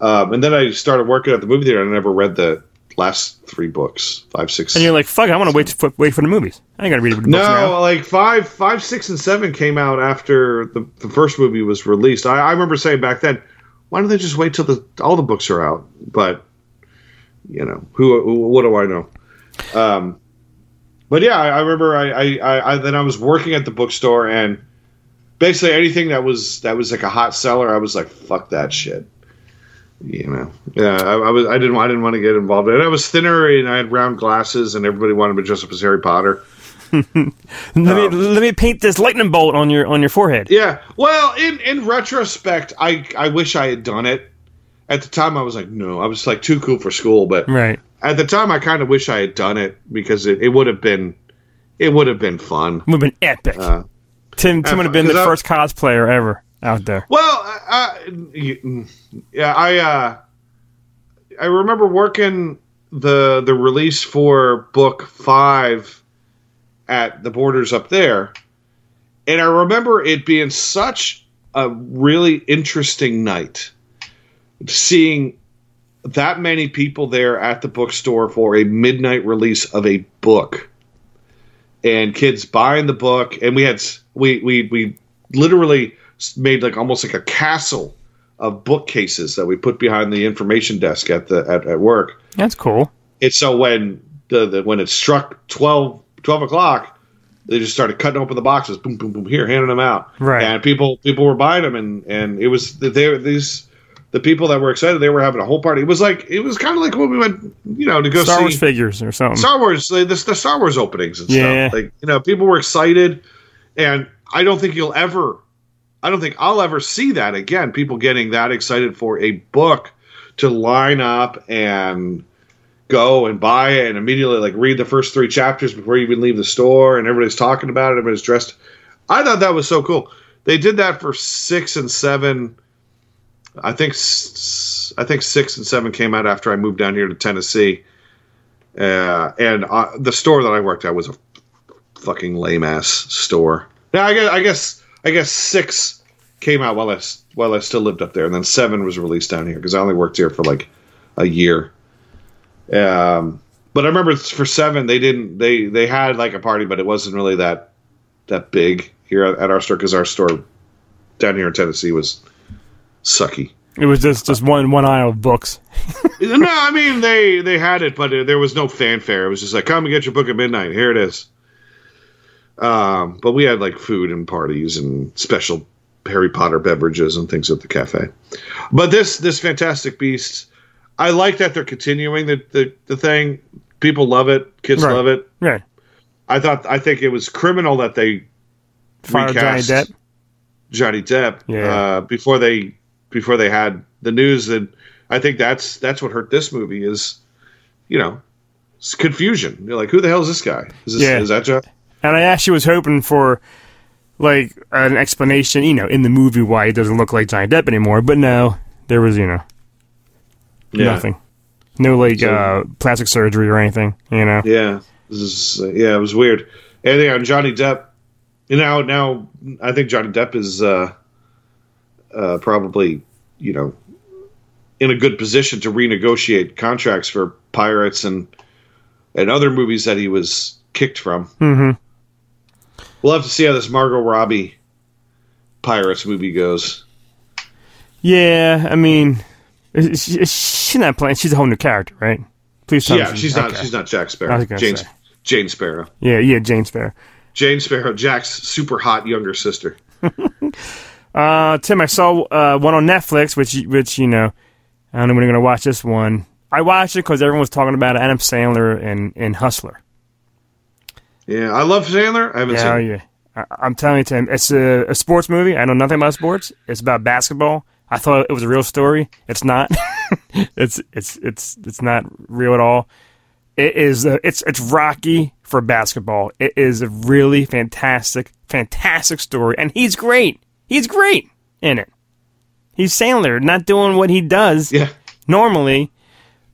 um, and then I started working at the movie theater and I never read the last three books, five, six. And you're like, fuck, I want to wait to, wait for the movies. I ain't gonna read the books No, now. like five, five, six, and seven came out after the, the first movie was released. I, I remember saying back then, why don't they just wait till the all the books are out? But you know, who, who what do I know? Um, but yeah, I, I remember I, I, I, I then I was working at the bookstore and basically anything that was that was like a hot seller, I was like, fuck that shit. You know, yeah, I, I was I didn't I didn't want to get involved in it. I was thinner and I had round glasses, and everybody wanted me to dress up as Harry Potter. [LAUGHS] let me let me paint this lightning bolt on your on your forehead. Yeah. Well, in in retrospect, I I wish I had done it. At the time, I was like, no, I was like too cool for school. But Right. At the time, I kind of wish I had done it because it, it would have been it would have been fun. Would have been epic. Uh, Tim Tim would have been the I- first cosplayer ever out there. Well, uh, yeah, I uh, I remember working the the release for book five at the Borders up there, and I remember it being such a really interesting night, seeing that many people there at the bookstore for a midnight release of a book and kids buying the book and we had we we we literally made like almost like a castle of bookcases that we put behind the information desk at the at, at work That's cool. and so when the, the when it struck 12, 12 o'clock they just started cutting open the boxes boom boom boom here handing them out Right. and people people were buying them and and it was they these the people that were excited they were having a whole party it was like it was kind of like when we went you know to go Star see Wars figures or something. Star Wars, the, the, Star Wars openings and Yeah. stuff. Like you know, people were excited, and I don't think you'll ever, I don't think I'll ever see that again. People getting that excited for a book to line up and go and buy it and immediately like read the first three chapters before you even leave the store, and everybody's talking about it. Everybody's dressed. I thought that was so cool. They did that for six and seven. I think I think six and seven came out after I moved down here to Tennessee. Uh, and uh, the store that I worked at was a fucking lame ass store. Now I guess I guess I guess six came out while I while I still lived up there, and then seven was released down here because I only worked here for like a year. Um, but I remember for seven they didn't they they had like a party, but it wasn't really that that big here at at our store because our store down here in Tennessee was sucky. It was just just one one aisle of books. [LAUGHS] no, I mean they they had it, but uh, there was no fanfare. It was just like, come and get your book at midnight. Here it is. Um, but we had like food and parties and special Harry Potter beverages and things at the cafe. But this this Fantastic Beasts, I like that they're continuing the the, the thing. People love it. Kids Right. love it. Right. I thought I think it was criminal that they Fire Johnny recast Depp. Johnny Depp Yeah. uh, before they before they had the news that I think that's that's what hurt this movie is you know confusion. You're like, who the hell is this guy? Is this Yeah. is that John? And I actually was hoping for like an explanation, you know, in the movie why he doesn't look like Johnny Depp anymore. But no, there was, you know, nothing. No like So- uh, plastic surgery or anything. You know. Yeah, this is uh, yeah, it was weird. And yeah, Johnny Depp. And now, now I think Johnny Depp is uh, uh, probably you know in a good position to renegotiate contracts for Pirates and and other movies that he was kicked from. Mm-hmm. We'll have to see how this Margot Robbie Pirates movie goes. Yeah, I mean, she's not playing. She's a whole new character, right? Please tell yeah, me. she's not. okay. She's not Jack Sparrow. Jane, say. Jane Sparrow. Yeah, yeah, Jane Sparrow. Jane Sparrow, Jack's super hot younger sister. [LAUGHS] Uh, Tim, I saw uh, one on Netflix, which which you know, I don't know when you're gonna watch this one. I watched it because everyone was talking about. Adam Sandler and and Hustler. Yeah, I love Sandler. I haven't Yeah, seen. oh, it. yeah. I, I'm telling you, Tim, it's a, a sports movie. I know nothing about sports. It's about basketball. I thought it was a real story. It's not. [LAUGHS] it's it's it's it's not real at all. It is. Uh, it's it's Rocky for basketball. It is a really fantastic, fantastic story, and he's great. He's great in it. He's Sandler, not doing what he does Yeah. normally,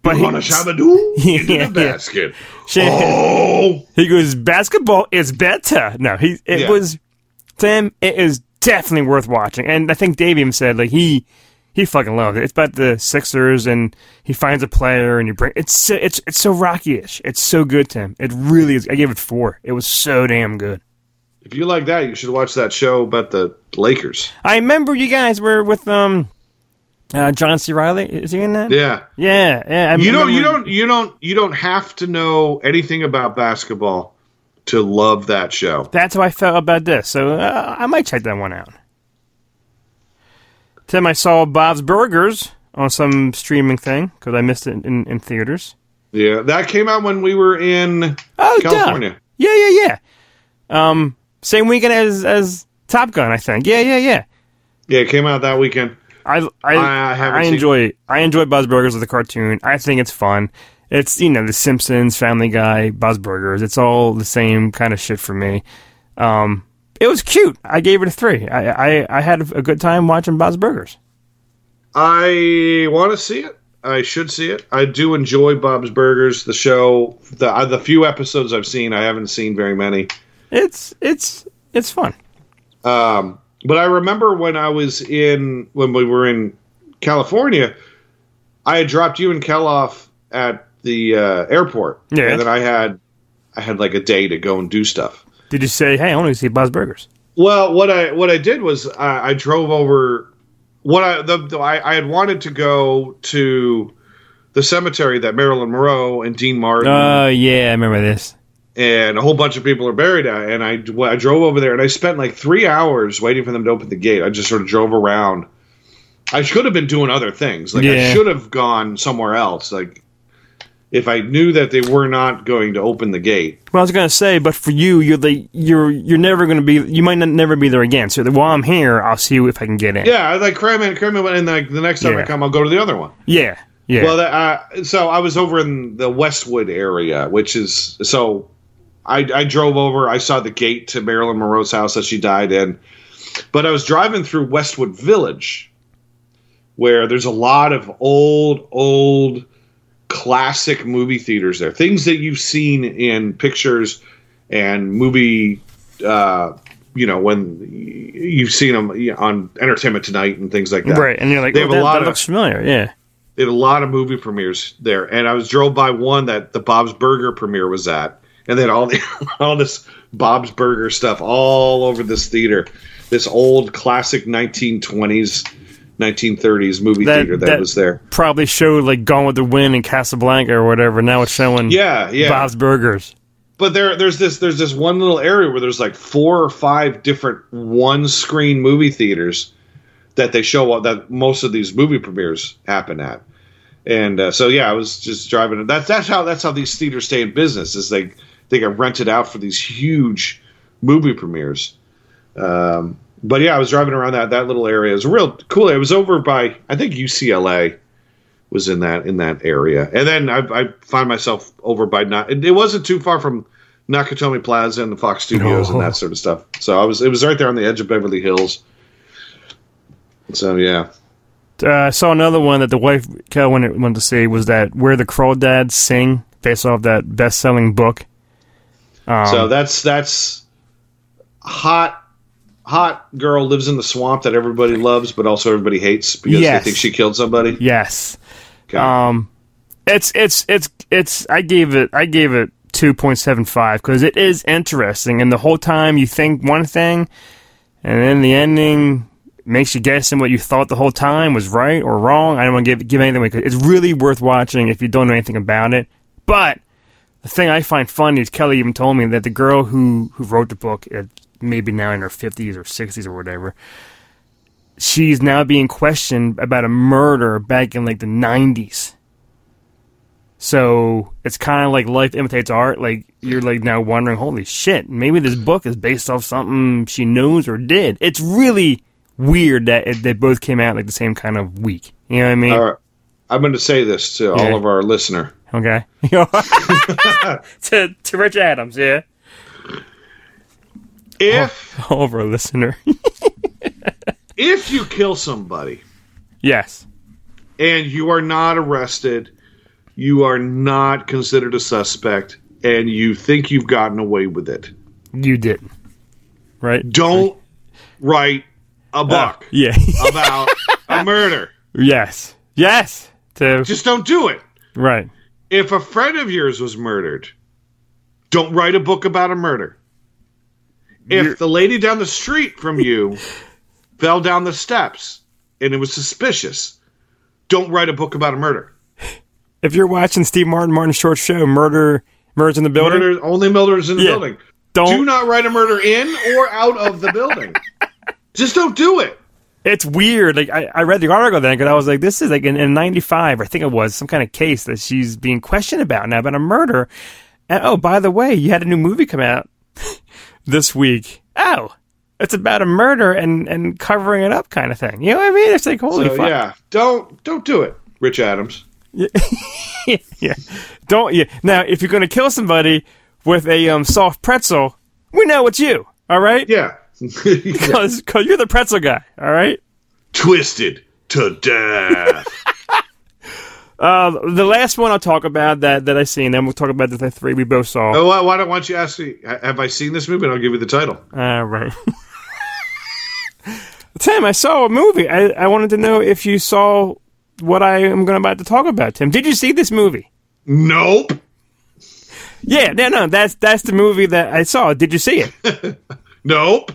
but You want [LAUGHS] a he, shabadoo into Yeah, the basket? Shit. Oh, he goes basketball is better. No, he it Yeah. was Tim. It is definitely worth watching, and I think Dave even said like he he fucking loved it. It's about the Sixers, and he finds a player, and you bring it's so, it's it's so Rocky-ish. It's so good, Tim. It really is. I gave it four. It was so damn good. If you like that, you should watch that show about the Lakers. I remember you guys were with um uh, John C. Reilly. Is he in that? Yeah, yeah. yeah I you don't, you don't, you don't, you don't have to know anything about basketball to love that show. That's how I felt about this. So uh, I might check that one out. Tim, I saw Bob's Burgers on some streaming thing because I missed it in, in theaters. Yeah, that came out when we were in Oh, duh. California. Yeah, yeah, yeah. Um, same weekend as as Top Gun, I think. Yeah, yeah, yeah. Yeah, it came out that weekend. I I, I I seen- enjoy I enjoy Buzz Burgers as a cartoon. I think it's fun. It's you know The Simpsons, Family Guy, Buzz Burgers. It's all the same kind of shit for me. Um, it was cute. I gave it a three. I I, I had a good time watching Buzz Burgers. I want to see it. I should see it. I do enjoy Bob's Burgers, the show. The uh, the few episodes I've seen, I haven't seen very many. It's it's it's fun. Um, but I remember when I was in when we were in California, I had dropped you and Kel off at the uh, airport, Yeah. and then I had I had like a day to go and do stuff. Did you say, hey, I want to see Buzz Burgers? Well, what I what I did was I, I drove over. What I the, the I, I had wanted to go to the cemetery that Marilyn Monroe and Dean Martin Oh yeah, I remember this. And a whole bunch of people are buried at. And I, I drove over there and I spent like three hours waiting for them to open the gate. I just sort of drove around. I should have been doing other things. Like I should have gone somewhere else. Like if I knew that they were not going to open the gate. Well, I was gonna say, but for you, you're the you're you're never gonna be. You might not, never be there again. So while I'm here, I'll see if I can get in. Yeah, I like cram in, cram in, and like the next time I come, I'll go to the other one. yeah, yeah. Well, that, uh, so I was over in the Westwood area, which is so. I, I drove over. I saw the gate to Marilyn Monroe's house that she died in, but I was driving through Westwood Village, where there's a lot of old, old, classic movie theaters there. Things that you've seen in pictures and movie. Uh, you know when you've seen them on Entertainment Tonight and things like that. right, and you're like, They have a lot that of- looks familiar. Yeah. they had a lot of movie premieres there, and I was drove by one that the Bob's Burger premiere was at, and then all the [LAUGHS] all this Bob's Burger stuff all over this theater, this old classic 1920s, 1930s movie That- theater that, that- was there. Probably showed like Gone with the Wind and Casablanca or whatever. Now it's showing Yeah, yeah, Bob's Burgers. but there there's this there's this one little area where there's like four or five different one screen movie theaters that they show that most of these movie premieres happen at. And uh, so yeah, I was just driving. That's that's how that's how these theaters stay in business. Is they they get rented out for these huge movie premieres. Um, but yeah, I was driving around that that little area. It was real cool. It was over by I think UCLA was in that in that area, and then I, I find myself over by not. It, it, wasn't too far from Nakatomi Plaza and the Fox Studios and that sort of stuff. So I was it was right there on the edge of Beverly Hills. So yeah. Uh, I saw another one that the wife Kel wanted, wanted to see was that where the crawdads sing based off that best selling book. Um, so that's that's hot hot girl lives in the swamp that everybody loves, but also everybody hates because yes. they think she killed somebody. Yes. Okay. Um, it's it's it's it's. I gave it I gave it two point seven five because it is interesting, and the whole time you think one thing, and then the ending makes you guessing what you thought the whole time was right or wrong. I don't want to give give anything away because it's really worth watching if you don't know anything about it. But the thing I find funny is Kelly even told me that the girl who who wrote the book, uh, maybe now in her fifties or sixties or whatever, she's now being questioned about a murder back in like the nineties. So it's kind of like life imitates art. Like you're like now wondering, holy shit, maybe this book is based off something she knows or did. It's really weird that it, they both came out like the same kind of week. You know what I mean? I'm going to say this to yeah. all of our listener. Okay. [LAUGHS] to to Rich Adams, yeah. If all, [LAUGHS] all of our listener. [LAUGHS] if you kill somebody, yes, and you are not arrested, you are not considered a suspect, and you think you've gotten away with it. You didn't, right? Don't write a book uh, yeah. about a murder. Yes. Yes. To just don't do it. Right. If a friend of yours was murdered, don't write a book about a murder. If You're... the lady down the street from you [LAUGHS] fell down the steps and it was suspicious, don't write a book about a murder. If you're watching Steve Martin Martin Short show, murder murders in the building, murder, only murders in the yeah. building. Don't do not write a murder in or out of the building. [LAUGHS] Just don't do it. It's weird. Like I, I read the article then because I was like, this is like in, in '95, I think it was some kind of case that she's being questioned about now about a murder. And oh, by the way, you had a new movie come out [LAUGHS] this week. Oh, it's about a murder and and covering it up kind of thing. You know what I mean? It's like holy so, fuck. Yeah, don't don't do it, Rich Adams. Yeah, [LAUGHS] yeah. Don't yeah. Now, if you're going to kill somebody with a um, soft pretzel, we know it's you. All right. Yeah. Because cause you're the pretzel guy, all right? Twisted to death. uh, [LAUGHS] the last one I'll talk about that that I seen, then we'll talk about the three we both saw. Oh, why, why don't, why don't you ask me? Have I seen this movie? And I'll give you the title. All right. [LAUGHS] Tim, I saw a movie. I, I wanted to know if you saw what I am going about to talk about. Tim, did you see this movie? Nope. Yeah, no, no, that's that's the movie that I saw. Did you see it? [LAUGHS] nope.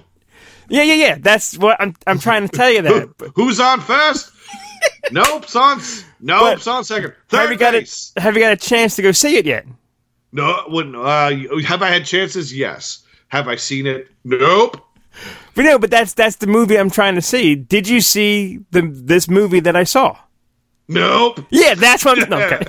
Yeah, yeah, yeah. That's what I'm. I'm trying to tell you that. [LAUGHS] Who's on first? [LAUGHS] nope, on. Nope, but on second. Third have you got base. a Have you got a chance to go see it yet? No, wouldn't. Uh, have I had chances? Yes. Have I seen it? Nope. But no, but that's that's the movie I'm trying to see. Did you see the this movie that I saw? Nope. Yeah, that's what I'm. [LAUGHS] Okay.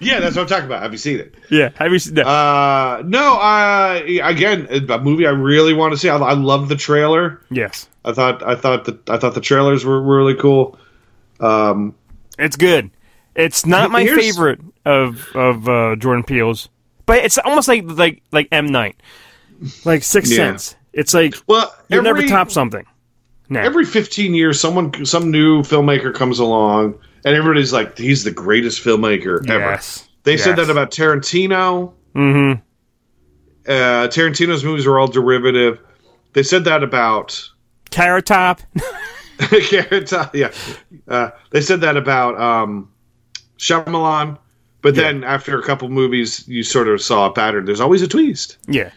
Yeah, that's what I'm talking about. Have you seen it? Yeah, have you seen that? Uh, no. Uh, again, a movie I really want to see. I, I love the trailer. Yes, I thought I thought the I thought the trailers were really cool. Um, it's good. It's not my favorite of of uh, Jordan Peele's, but it's almost like like like M Night, like Sixth yeah. Sense. It's like well, you never top something. No. Every 15 years, someone some new filmmaker comes along and everybody's like, he's the greatest filmmaker yes. ever. They yes. said that about Tarantino. Mm-hmm. Uh, Tarantino's movies are all derivative. They said that about Carrot Top. [LAUGHS] [LAUGHS] Carrot Top, yeah. Uh, they said that about um, Shyamalan, but yeah. then after a couple movies, you sort of saw a pattern. There's always a twist. Yeah,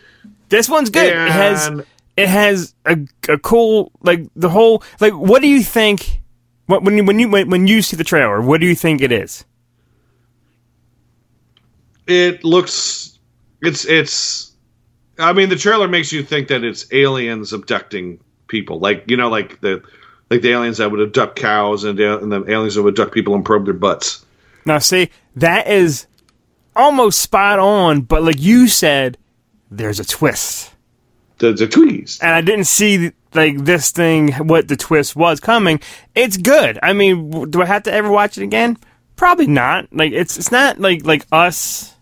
this one's good. And it has it has a, a cool like the whole like. What do you think? What, when you when you when, when you see the trailer, what do you think it is? It looks it's it's. I mean, the trailer makes you think that it's aliens abducting people, like you know, like the like the aliens that would abduct cows and, and the aliens that would abduct people and probe their butts. Now, see, that is almost spot on, but like you said, there's a twist. The the Twiggies. And I didn't see like this thing, what the twist was coming. It's good. I mean, do I have to ever watch it again? Probably not. Like it's it's not like like us.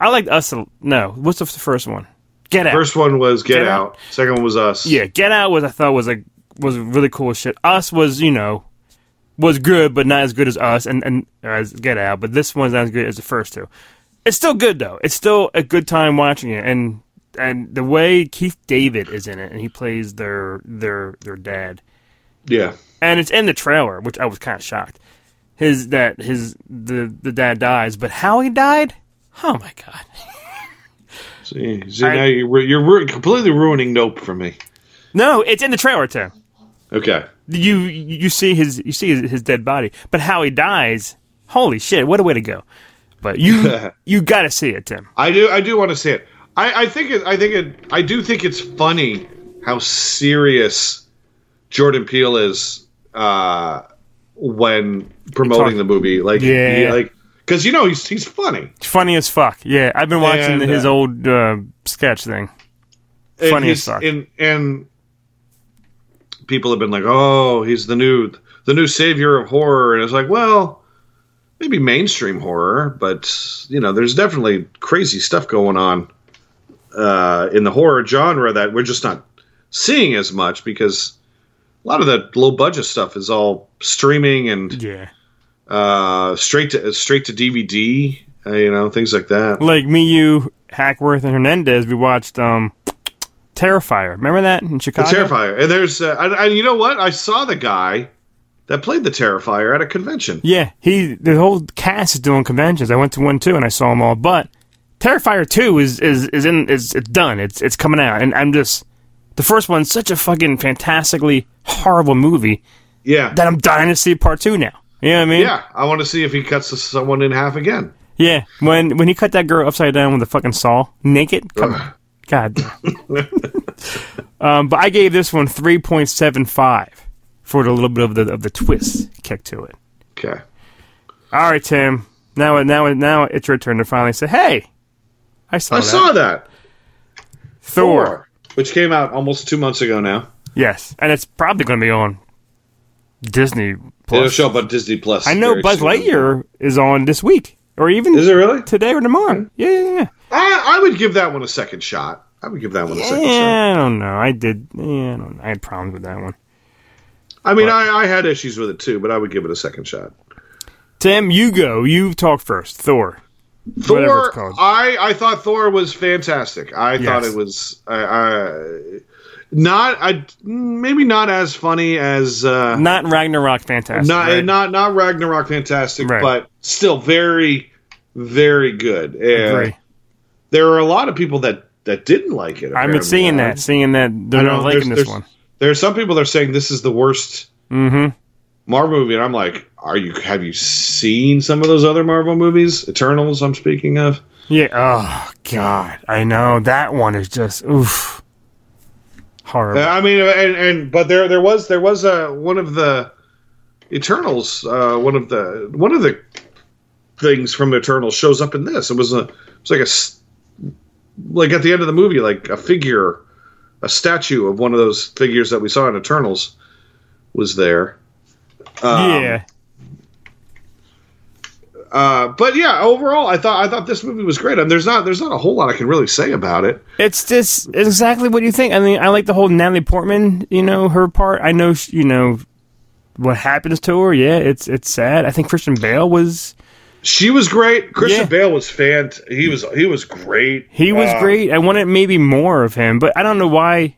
I like us. No, what's the first one? Get out. First one was Get, Get Out. Out. Second one was Us. Yeah, Get Out was I thought was a was really cool shit. Us was you know was good, but not as good as Us and and as Get Out. But this one's not as good as the first two. It's still good though. It's still a good time watching it, and and the way Keith David is in it, and he plays their their their dad, yeah. and it's in the trailer, which I was kind of shocked. His that his the the dad dies, but how he died? Oh my god! [LAUGHS] See, see I- now you're you're completely ruining Nope for me. No, it's in the trailer too. Okay. you you see his you see his, his dead body, but how he dies, holy shit, what a way to go! But you [LAUGHS] you got to see it, Tim. I do. I do want to see it. I, I think. It, I think it. I do think it's funny how serious Jordan Peele is uh, when promoting the movie. Like, Yeah. he- like because you know he's he's funny. Funny as fuck. Yeah, I've been watching And, his uh, old uh, sketch thing. Funny as fuck. And and people have been like, "Oh, he's the new the new savior of horror," and it's like, well, maybe mainstream horror, but you know, there's definitely crazy stuff going on uh, in the horror genre that we're just not seeing as much because a lot of that low budget stuff is all streaming and Yeah, uh, straight to straight to DVD, uh, you know, things like that. like me, you, Hackworth, and Hernandez. We watched um, Terrifier. Remember that in The Chicago? Terrifier, and there's uh, and, and you know what? I saw the guy that played the Terrifier at a convention. Yeah, he the whole cast is doing conventions. I went to one too, and I saw them all. But Terrifier two is is is in is it's done. It's it's coming out, and I'm just the first one's such a fucking fantastically horrible movie Yeah, that I'm dying to see part two now. You know what I mean? yeah. I want to see if he cuts someone in half again. Yeah. When when he cut that girl upside down with a fucking saw, naked. Come on. God. [LAUGHS] um, but I gave this one three point seven five for the little bit of the of the twist kick to it. Okay. All right, Tim. Now, now, now, it's your turn to finally say, "Hey, I saw I that." saw that Thor. Thor, which came out almost two months ago now. Yes, and it's probably going to be on Disney It'll Plus. show up on Disney Plus. I know Buzz soon. Lightyear is on this week, or even Is it really? today or tomorrow. Yeah, yeah, yeah. I, I would give that one a second shot. I would give that one a second shot. I don't know. I did. Yeah, I don't. I had problems with that one. I mean, I, I had issues with it too, but I would give it a second shot. Tim, you go. You talk first. Thor. Thor. I, I thought Thor was fantastic. I thought it was I, I, not I maybe not as funny as uh, Not Ragnarok fantastic. not right? not not Ragnarok fantastic, Right. but still very very good. And there are a lot of people that that didn't like it. I've been seeing that, seeing that they're not liking this there's- one. There are some people that are saying this is the worst Mm-hmm. Marvel movie, and I'm like, are you have you seen some of those other Marvel movies? Eternals, I'm speaking of. Yeah. Oh God, I know that one is just oof, horrible. Uh, I mean, and, and but there there was there was a one of the Eternals, uh, one of the one of the things from Eternals shows up in this. It was a it was like a like at the end of the movie, like a figure, a statue of one of those figures that we saw in Eternals was there. Um, yeah. Uh, but yeah, overall, I thought I thought this movie was great, and there's not there's not a whole lot I can really say about it. It's just exactly what you think. I mean, I like the whole Natalie Portman, you know, her part. I know, you know, what happens to her. Yeah, it's it's sad. I think Christian Bale was She was great. Christian Yeah. Bale was fant. He was he was great. he was Uh, great. I wanted maybe more of him, but I don't know why.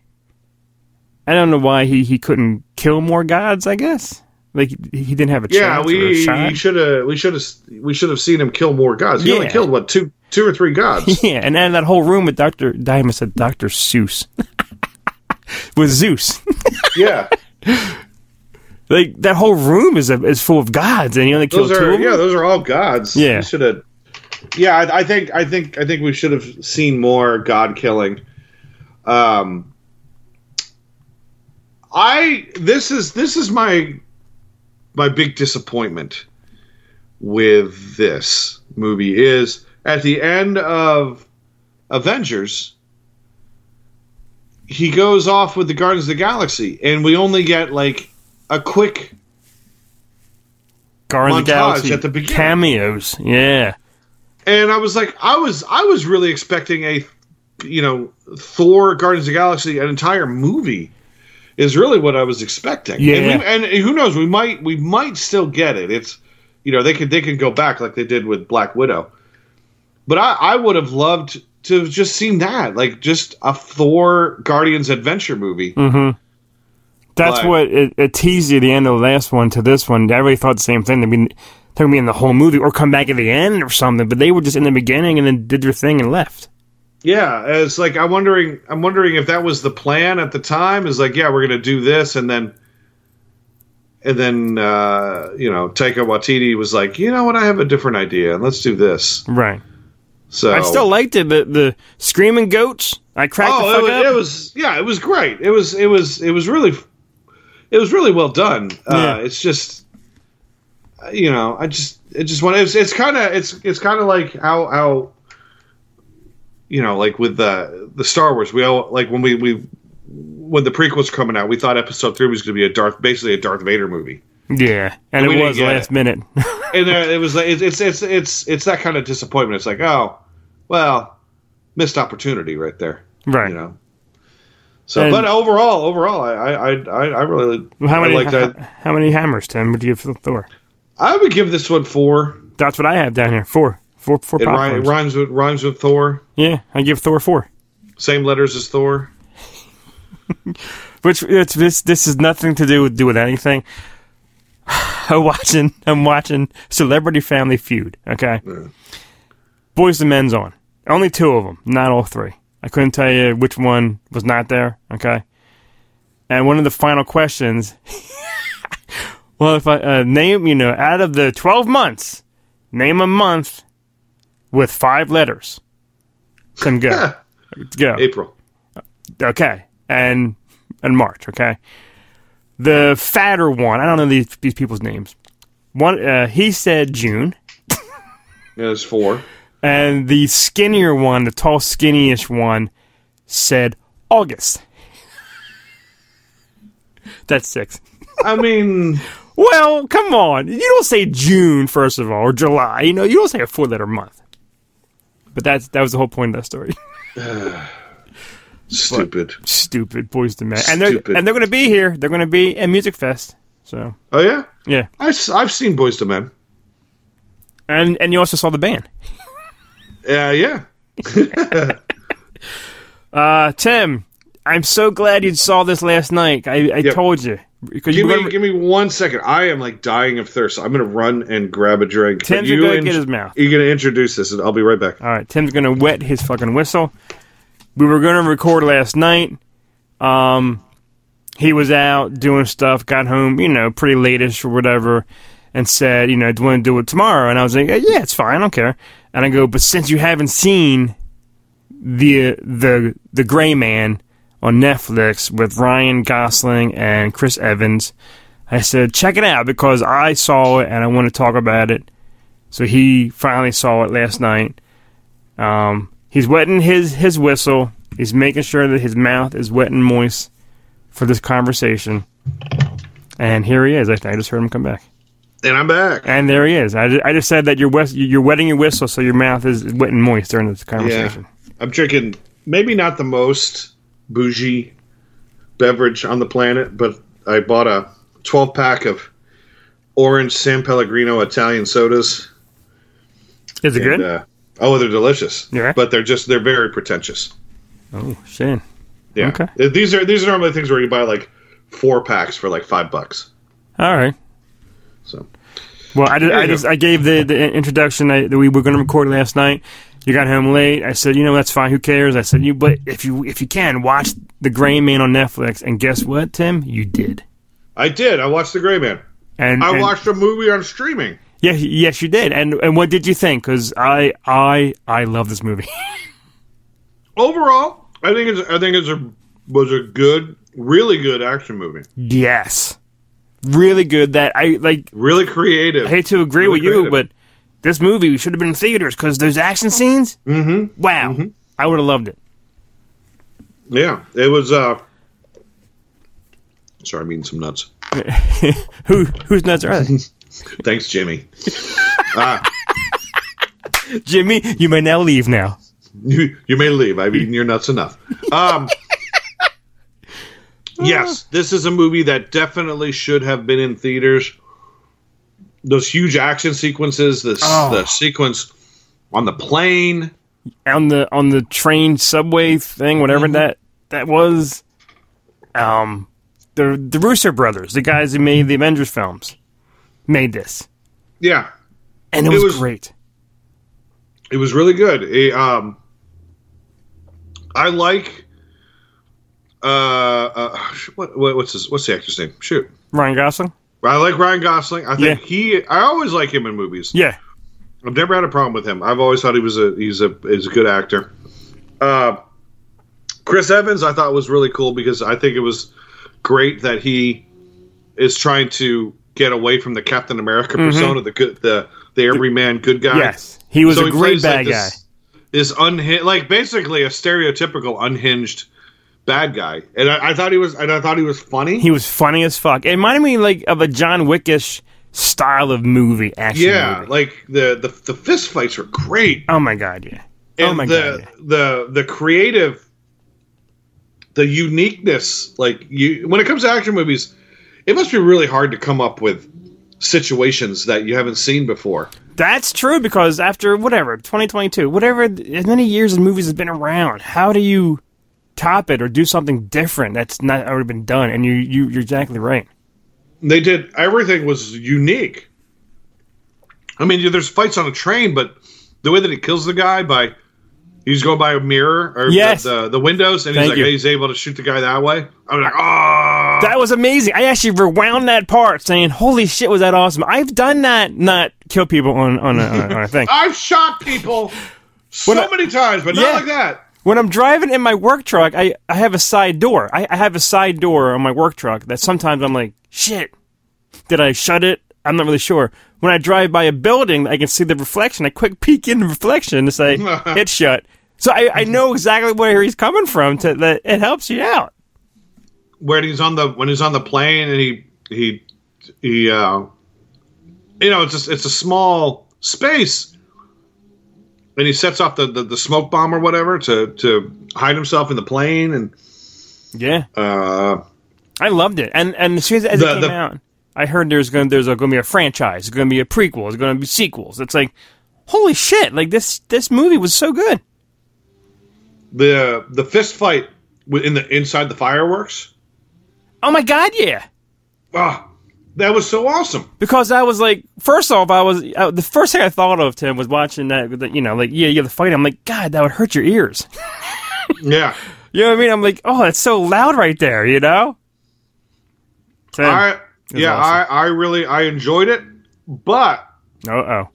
I don't know why he, he couldn't kill more gods. I guess like he, didn't have a Yeah, chance a we should have we should have we should have seen him kill more gods. He only killed what two two or three gods. [LAUGHS] Yeah, and then that whole room with Doctor Diamond said Doctor Seuss [LAUGHS] with Zeus. [LAUGHS] yeah, like that whole room is a, is full of gods, and he only killed those two are of them. yeah those are all gods. Yeah. should have yeah, I, I think I think I think we should have seen more God killing. Um, I this is this is my my big disappointment with this movie is at the end of Avengers he goes off with the Guardians of the Galaxy and we only get like a quick Guardians of the Galaxy at the beginning. cameos. Yeah. and I was like, I was, I was really expecting a, you know, Thor, Guardians of the Galaxy, an entire movie, is really what I was expecting. Yeah. and, we, and who knows, we might, we might still get it. It's, you know, they could, they could go back like they did with Black Widow, but I, I would have loved to have just seen that, like just a Thor Guardians adventure movie. Mm-hmm. That's But- what it, it teased you at the end of the last one to this one. Everybody thought the same thing. They'd be, they'd be in the whole movie or come back at the end or something, but they were just in the beginning and then did their thing and left. Yeah, it's like I'm wondering. I'm wondering if that was the plan at the time. Is like, yeah, we're gonna do this, and then, and then, uh, you know, Taika Waititi was like, you know what, I have a different idea, and let's do this. Right. So I still liked it. The, the screaming goats, I cracked the oh, fuck it was, up. it was, yeah, it was great. It was, it was, it was really, it was really well done. Yeah. Uh, it's just, uh, you know, I just, it just want. It's, it's kind of, it's, it's kind of like how, how, you know, like with the the Star Wars, we all like when we we when the prequels coming out, we thought Episode Three was going to be a Darth, basically a Darth Vader movie, yeah, and And it was last it. minute. [LAUGHS] and uh, it was like it's, it's it's it's it's that kind of disappointment. It's like, oh, well, missed opportunity right there, right. you know. So, And- but overall, overall, I I I, I really How many? Like that. how, how many hammers, Tim? Would you give for Thor? I would give this one four. That's what I have down here. Four. Four. Four It, rhy- rhymes with rhymes with Thor. Yeah, I give Thor four. Same letters as Thor. Which it's this this has nothing to do with do with anything. [SIGHS] I'm watching I'm watching Celebrity Family Feud. Okay, Boys and Men's on. Only two of them, not all three. I couldn't tell you which one was not there. Okay, and one of the final questions. [LAUGHS] well, if I uh, name you know out of the twelve months, name a month with five letters. Tim, go. go. April. Okay, and and March. Okay, the fatter one. I don't know these these people's names. One, uh, he said June, Yeah, it's four. and the skinnier one, the tall, skinny-ish one, said August. That's six. I mean, Well, come on. You don't say June first of all, or July. You know, you don't say a four-letter month. But that's that was the whole point of that story. [LAUGHS] [SIGHS] stupid. Stupid Boyz II Men, and they're Stupid. and they're going to be here. They're going to be at Music Fest. So Oh yeah, yeah. I've I've seen Boyz II Men. And and you also saw the band. Yeah, yeah. [LAUGHS] Uh, Tim, I'm so glad you saw this last night. I, I Yep. told you Give you me, give me one second. I am like dying of thirst. I'm gonna run and grab a drink. Tim's you gonna int- get his mouth. You're gonna introduce this, and I'll be right back. All right, Tim's gonna wet his fucking whistle. We were gonna record last night. Um, he was out doing stuff. Got home, you know, pretty lateish or whatever, and said, you know, do you want to do it tomorrow? And I was like, yeah, it's fine, I don't care. And I go, but since you haven't seen the the the Gray Man on Netflix with Ryan Gosling and Chris Evans, I said check it out because I saw it and I want to talk about it. So he finally saw it last night. Um, he's wetting his his whistle. He's making sure that his mouth is wet and moist for this conversation. And here he is. I, I just heard him come back. And I'm back. And there he is. I, ju- I just said that you're whis- you're wetting your whistle so your mouth is wet and moist during this conversation. Yeah. I'm drinking maybe not the most bougie beverage on the planet, but I bought a 12 pack of orange San Pellegrino Italian sodas. Is it And, good? uh, oh, they're delicious. Yeah. But they're just they're very pretentious. oh, shit. Yeah. Okay. These are these are normally things where you buy like four packs for like five bucks. All right. So Well, I, did, I go. just I gave the, the introduction that we were going to record last night. You got home late. I said, you know, that's fine. Who cares? I said, you, but if you if you can watch The Gray Man on Netflix, and guess what, Tim, you did. I did. I watched The Gray Man. And, I and- watched a movie on streaming. Yeah, yes, you did. And and what did you think? Because I I I love this movie. [LAUGHS] Overall, I think it's I think it's a was a good, really good action movie. yes, really good. That I like. Really creative. I hate to agree Really with you, but this movie should have been in theaters because those action scenes. Mm-hmm. Wow, I would have loved it. Yeah, it was. uh Sorry, I'm eating some nuts. [LAUGHS] Who whose nuts are they? [LAUGHS] Thanks, Jimmy. ah, [LAUGHS] Jimmy, you may now leave now. you, you may leave. I've eaten your nuts enough. Um, yes, this is a movie that definitely should have been in theaters. Those huge action sequences, this Oh. the sequence on the plane. on the on the train subway thing, whatever Mm-hmm. that that was. Um, the the Russo brothers, the guys who made the Avengers films, made this, Yeah, and it, It was, was- great. it was really good. It, um, I like. Uh, uh, what, what what's his what's the actor's name? Shoot, Ryan Gosling, I like Ryan Gosling. I think Yeah. he. I always like him in movies. yeah, I've never had a problem with him. I've always thought he was a he's a he's a good actor. Uh, Chris Evans, I thought was really cool because I think it was great that he is trying to get away from the Captain America persona, the good the the everyman good guy. Mm-hmm. yes, he was So a he great plays, bad like, guy. this, This unhinged, like basically a stereotypical unhinged bad guy, and I, I thought he was, and I thought he was funny. He was funny as fuck. It reminded me like of a John Wickish style of movie action. yeah, movie. like the, the the fist fights were great. oh my god, yeah. Oh and oh my the, god, yeah. the the creative the uniqueness like you when it comes to action movies it must be really hard to come up with situations that you haven't seen before That's true because after whatever 2022, whatever as many years as movies has been around, how do you top it or do something different that's not already been done? And you you you're exactly right. they did everything was unique i mean there's fights on a train but the way that he kills the guy by he's going by a mirror or Yes. the, the, the windows and he's like you. he's able to shoot the guy that way i'm like oh That was amazing. I actually rewound that part, saying, "Holy shit, was that awesome!" I've done that, not kill people on on a, on a thing. [LAUGHS] i've shot people so I- many times but not Yeah. like that When I'm driving in my work truck, I, I have a side door. I, I have a side door on my work truck that sometimes I'm like, shit, did I shut it? I'm not really sure. When I drive by a building, I can see the reflection. I quick peek in the reflection to say [LAUGHS] it's shut. So I, I know exactly where he's coming from. To that it helps you out. when he's on the when he's on the plane and he he he uh you know it's just it's a small space and he sets off the, the, the smoke bomb or whatever to to hide himself in the plane and Yeah, uh I loved it. And and as soon as, as The- it came the- out, I heard there's gonna there's going to be a franchise. There's going to be a prequel. There's going to be sequels. It's like, holy shit! Like this this movie was so good. the the fist fight in the inside the fireworks Oh my god, yeah. ah that was so awesome because I was like, first off, I was uh, the first thing I thought of Tim was watching that. that, You know, like yeah, yeah, the fight. I'm like, God, that would hurt your ears. [LAUGHS] yeah You know what I mean? I'm like, oh, that's so loud right there. You know? Tim, I yeah awesome. I I really I enjoyed it but uh oh,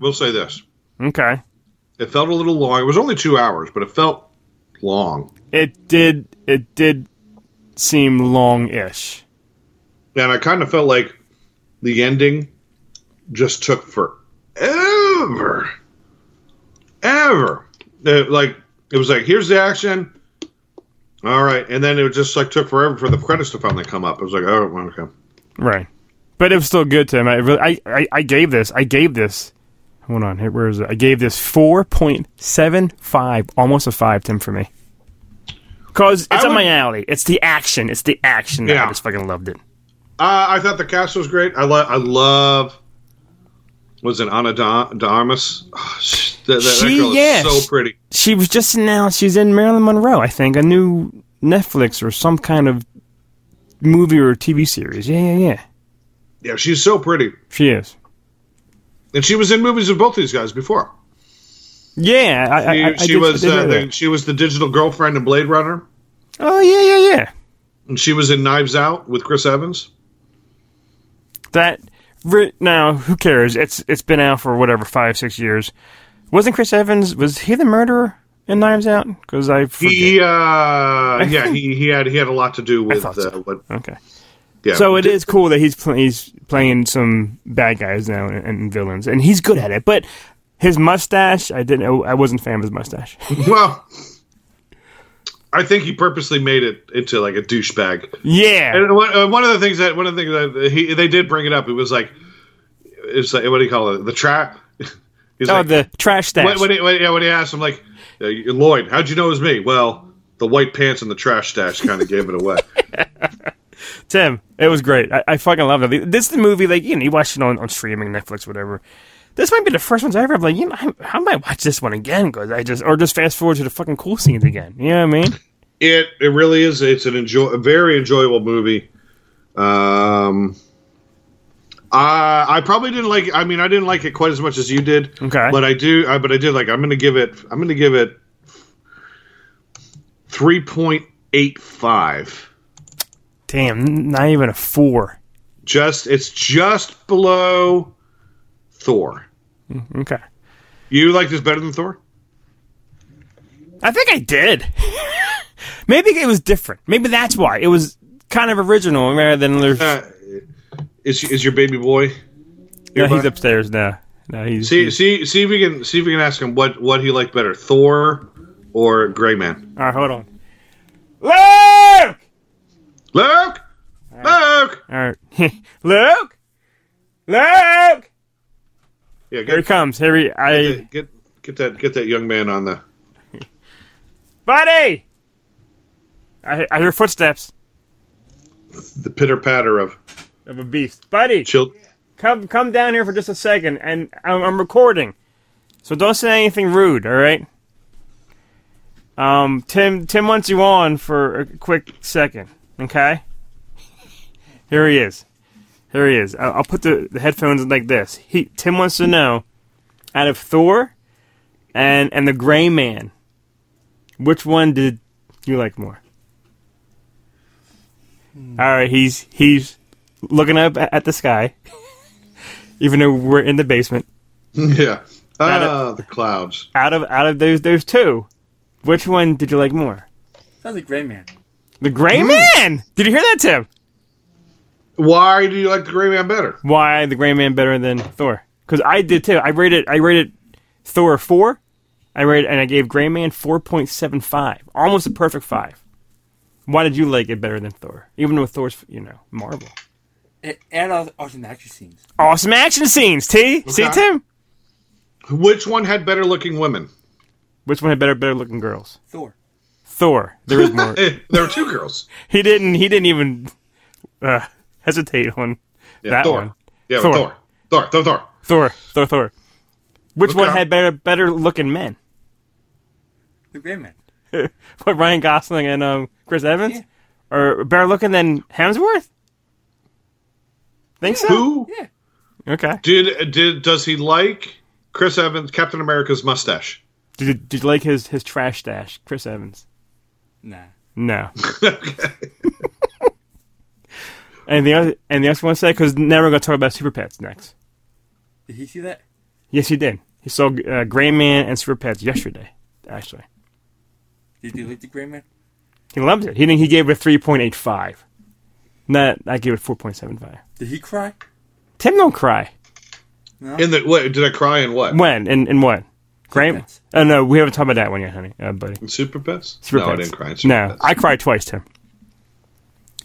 we'll say this okay. it felt a little long it was only two hours but it felt long It did. It did seem long-ish. And I kind of felt like the ending just took forever, ever. Uh, like it was like here's the action, all right, and then it just like took forever for the credits to finally come up. I was like, oh, okay. Right. But it was still good, to him. I really, I, I, I gave this. I gave this. Hold on. Here, where is it? I gave this four point seven five, almost a five, Tim, for me. Because it's I up would- my alley. It's the action. It's the action. that I just fucking loved it. Uh, I thought the cast was great. I love, I love. Was it Anna da- Darmus? Oh, [SIGHS] sh- that, that, that She- girl is so pretty. She was just announced. She's in Marilyn Monroe. I think a new Netflix or some kind of movie or TV series. Yeah, yeah, yeah. Yeah, she's so pretty, She is. and she was in movies with both these guys before. Yeah, I, She, I, I she did- was uh, the, she was the digital girlfriend in Blade Runner. Oh yeah, yeah, yeah. And she was in Knives Out with Chris Evans. That now, who cares? It's it's been out for whatever five six years. Wasn't Chris Evans? Was he the murderer in Knives Out? Because I forget. He, uh, [LAUGHS] yeah, he, he had he had a lot to do with so. uh, what. okay. Yeah. So it is cool that he's pl- he's playing some bad guys now and, and villains, and he's good at it. But his mustache, I didn't. I wasn't a fan of his mustache. well. I think he purposely made it into like a douchebag. yeah, And one, uh, one of the things that one of the things that he they did bring it up. It was like, it's like what do you call it? The trap. [LAUGHS] He's oh like, the trash stash. when, when, he, when, yeah, when he asked him like, uh, Lloyd, how'd you know it was me? Well, the white pants and the trash stash kind of gave it away. [LAUGHS] Tim, it was great. I, I fucking love it. This is the movie, like, you know, you watch it on, on streaming, Netflix, whatever. This might be the first ones I ever have, like, you know, I, I might watch this one again, because I just, or just fast forward to the fucking cool scenes again. You know what I mean? It it really is. It's an enjoy a very enjoyable movie. Um, I I probably didn't like. I mean, I didn't like it quite as much as you did. Okay. but I do. I, but I did like. I'm going to give it. I'm to give it three point eight five. Damn, not even a four. Just it's just below Thor. Okay. You like this better than Thor? I think I did. [LAUGHS] Maybe it was different. Maybe that's why. It was kind of original rather than there's. Uh, is is your baby boy? no, he's upstairs now. No, he's. See, he's- see, see if we can see if we can ask him what what he liked better, Thor or Gray Man. All right, hold on. Luke! Luke, Luke. All right. [LAUGHS] Luke! Luke! Yeah, Here he comes. Here he. I. get get that get that young man on the. [LAUGHS] Buddy! I, I hear footsteps the pitter patter of of a beast. Buddy! chill. come come down here for just a second, and I'm, I'm recording, so don't say anything rude. All right. Um, Tim Tim wants you on for a quick second. Okay. Here he is. Here he is. I'll, I'll put the, the headphones like this. He Tim wants to know, out of Thor, and and the Gray Man, which one did you like more? All right, he's he's looking up at at the sky, [LAUGHS] even though we're in the basement. [LAUGHS] yeah. Got it. Ah, the clouds. Out of out of those those two, which one did you like more? Sounds like Gray Man. The Gray Hmm. Man. Did you hear that, Tim? Why do you like the Gray Man better? Why the Gray Man better than Thor? Because I did too. I rated I rated Thor four. I rated and I gave Gray Man four point seven five, almost a perfect five. Why did you like it better than Thor? Even though Thor's you know Marvel. It, and awesome action scenes. Awesome action scenes. T. See Okay. Tim. Which one had better looking women? Which one had better better looking girls? Thor. Thor. There is more. [LAUGHS] There were two girls. he didn't. He didn't even uh, hesitate on Yeah, that Thor. one. Yeah, Thor. Thor. Thor. Thor. Thor. Thor. Thor. Thor. Which one Okay. had better better looking men? The Gray Man. [LAUGHS] What Ryan Gosling and um, Chris Evans, Yeah. or better looking than Hemsworth? Think so? Who Yeah. Okay. did did does he like Chris Evans, Captain America's mustache? Did you, did you like his his trash stash, Chris Evans? Nah. No. [LAUGHS] [LAUGHS] and the other and the other one said because now we're going to talk about super pets next. Did he see that? Yes, he did. He saw uh, Gray Man and super pets yesterday. Actually, Did you like the Gray Man? he loved it. He didn't, he gave it a three point eight five. Not I gave it four point seven five. Did he cry? Tim don't cry. No. In the what? Did I cry in what? When and in what? Gray? Pets. Oh no, we haven't talked about that one yet, honey, uh, buddy. In Super Pets? Super no, I Pets. didn't cry in Super No, Pets. I cried twice, Tim.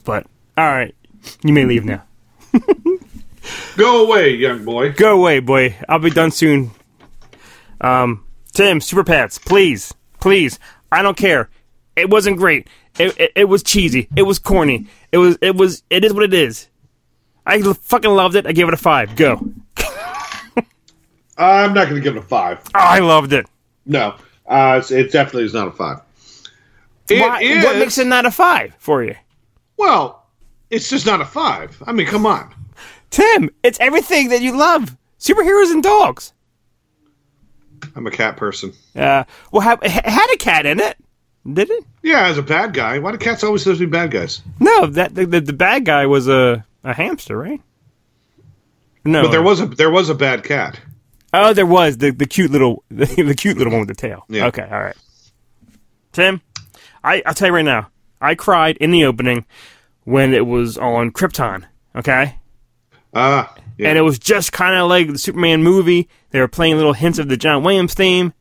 But all right, you may leave now. [LAUGHS] Go away, young boy. Go away, boy. I'll be done soon. Um, Tim, Super Pets, please, please. I don't care. It wasn't great. It, it, it was cheesy. It was corny. It was. It was. It is what it is. I fucking loved it. I gave it a five. Go. [LAUGHS] I'm not going to give it a five. Oh, I loved it. No, uh, it definitely is not a five. It Why, is- What makes it not a five for you, Well, it's just not a five. I mean, come on. Tim? It's everything that you love. Superheroes and dogs. I'm a cat person. Uh, well, ha- it had a cat in it, did it? Yeah, as a bad guy. Why do cats always supposed to be bad guys? No, that the, the, the bad guy was a, a hamster, right? No, But there was a there was a bad cat. Oh, there was the the cute little the, [LAUGHS] the cute little one with the tail. Yeah. Okay, all right. Tim, I I'll tell you right now. I cried in the opening when it was on Krypton. Okay, Ah, yeah. and it was just kind of like the Superman movie. They were playing little hints of the John Williams theme,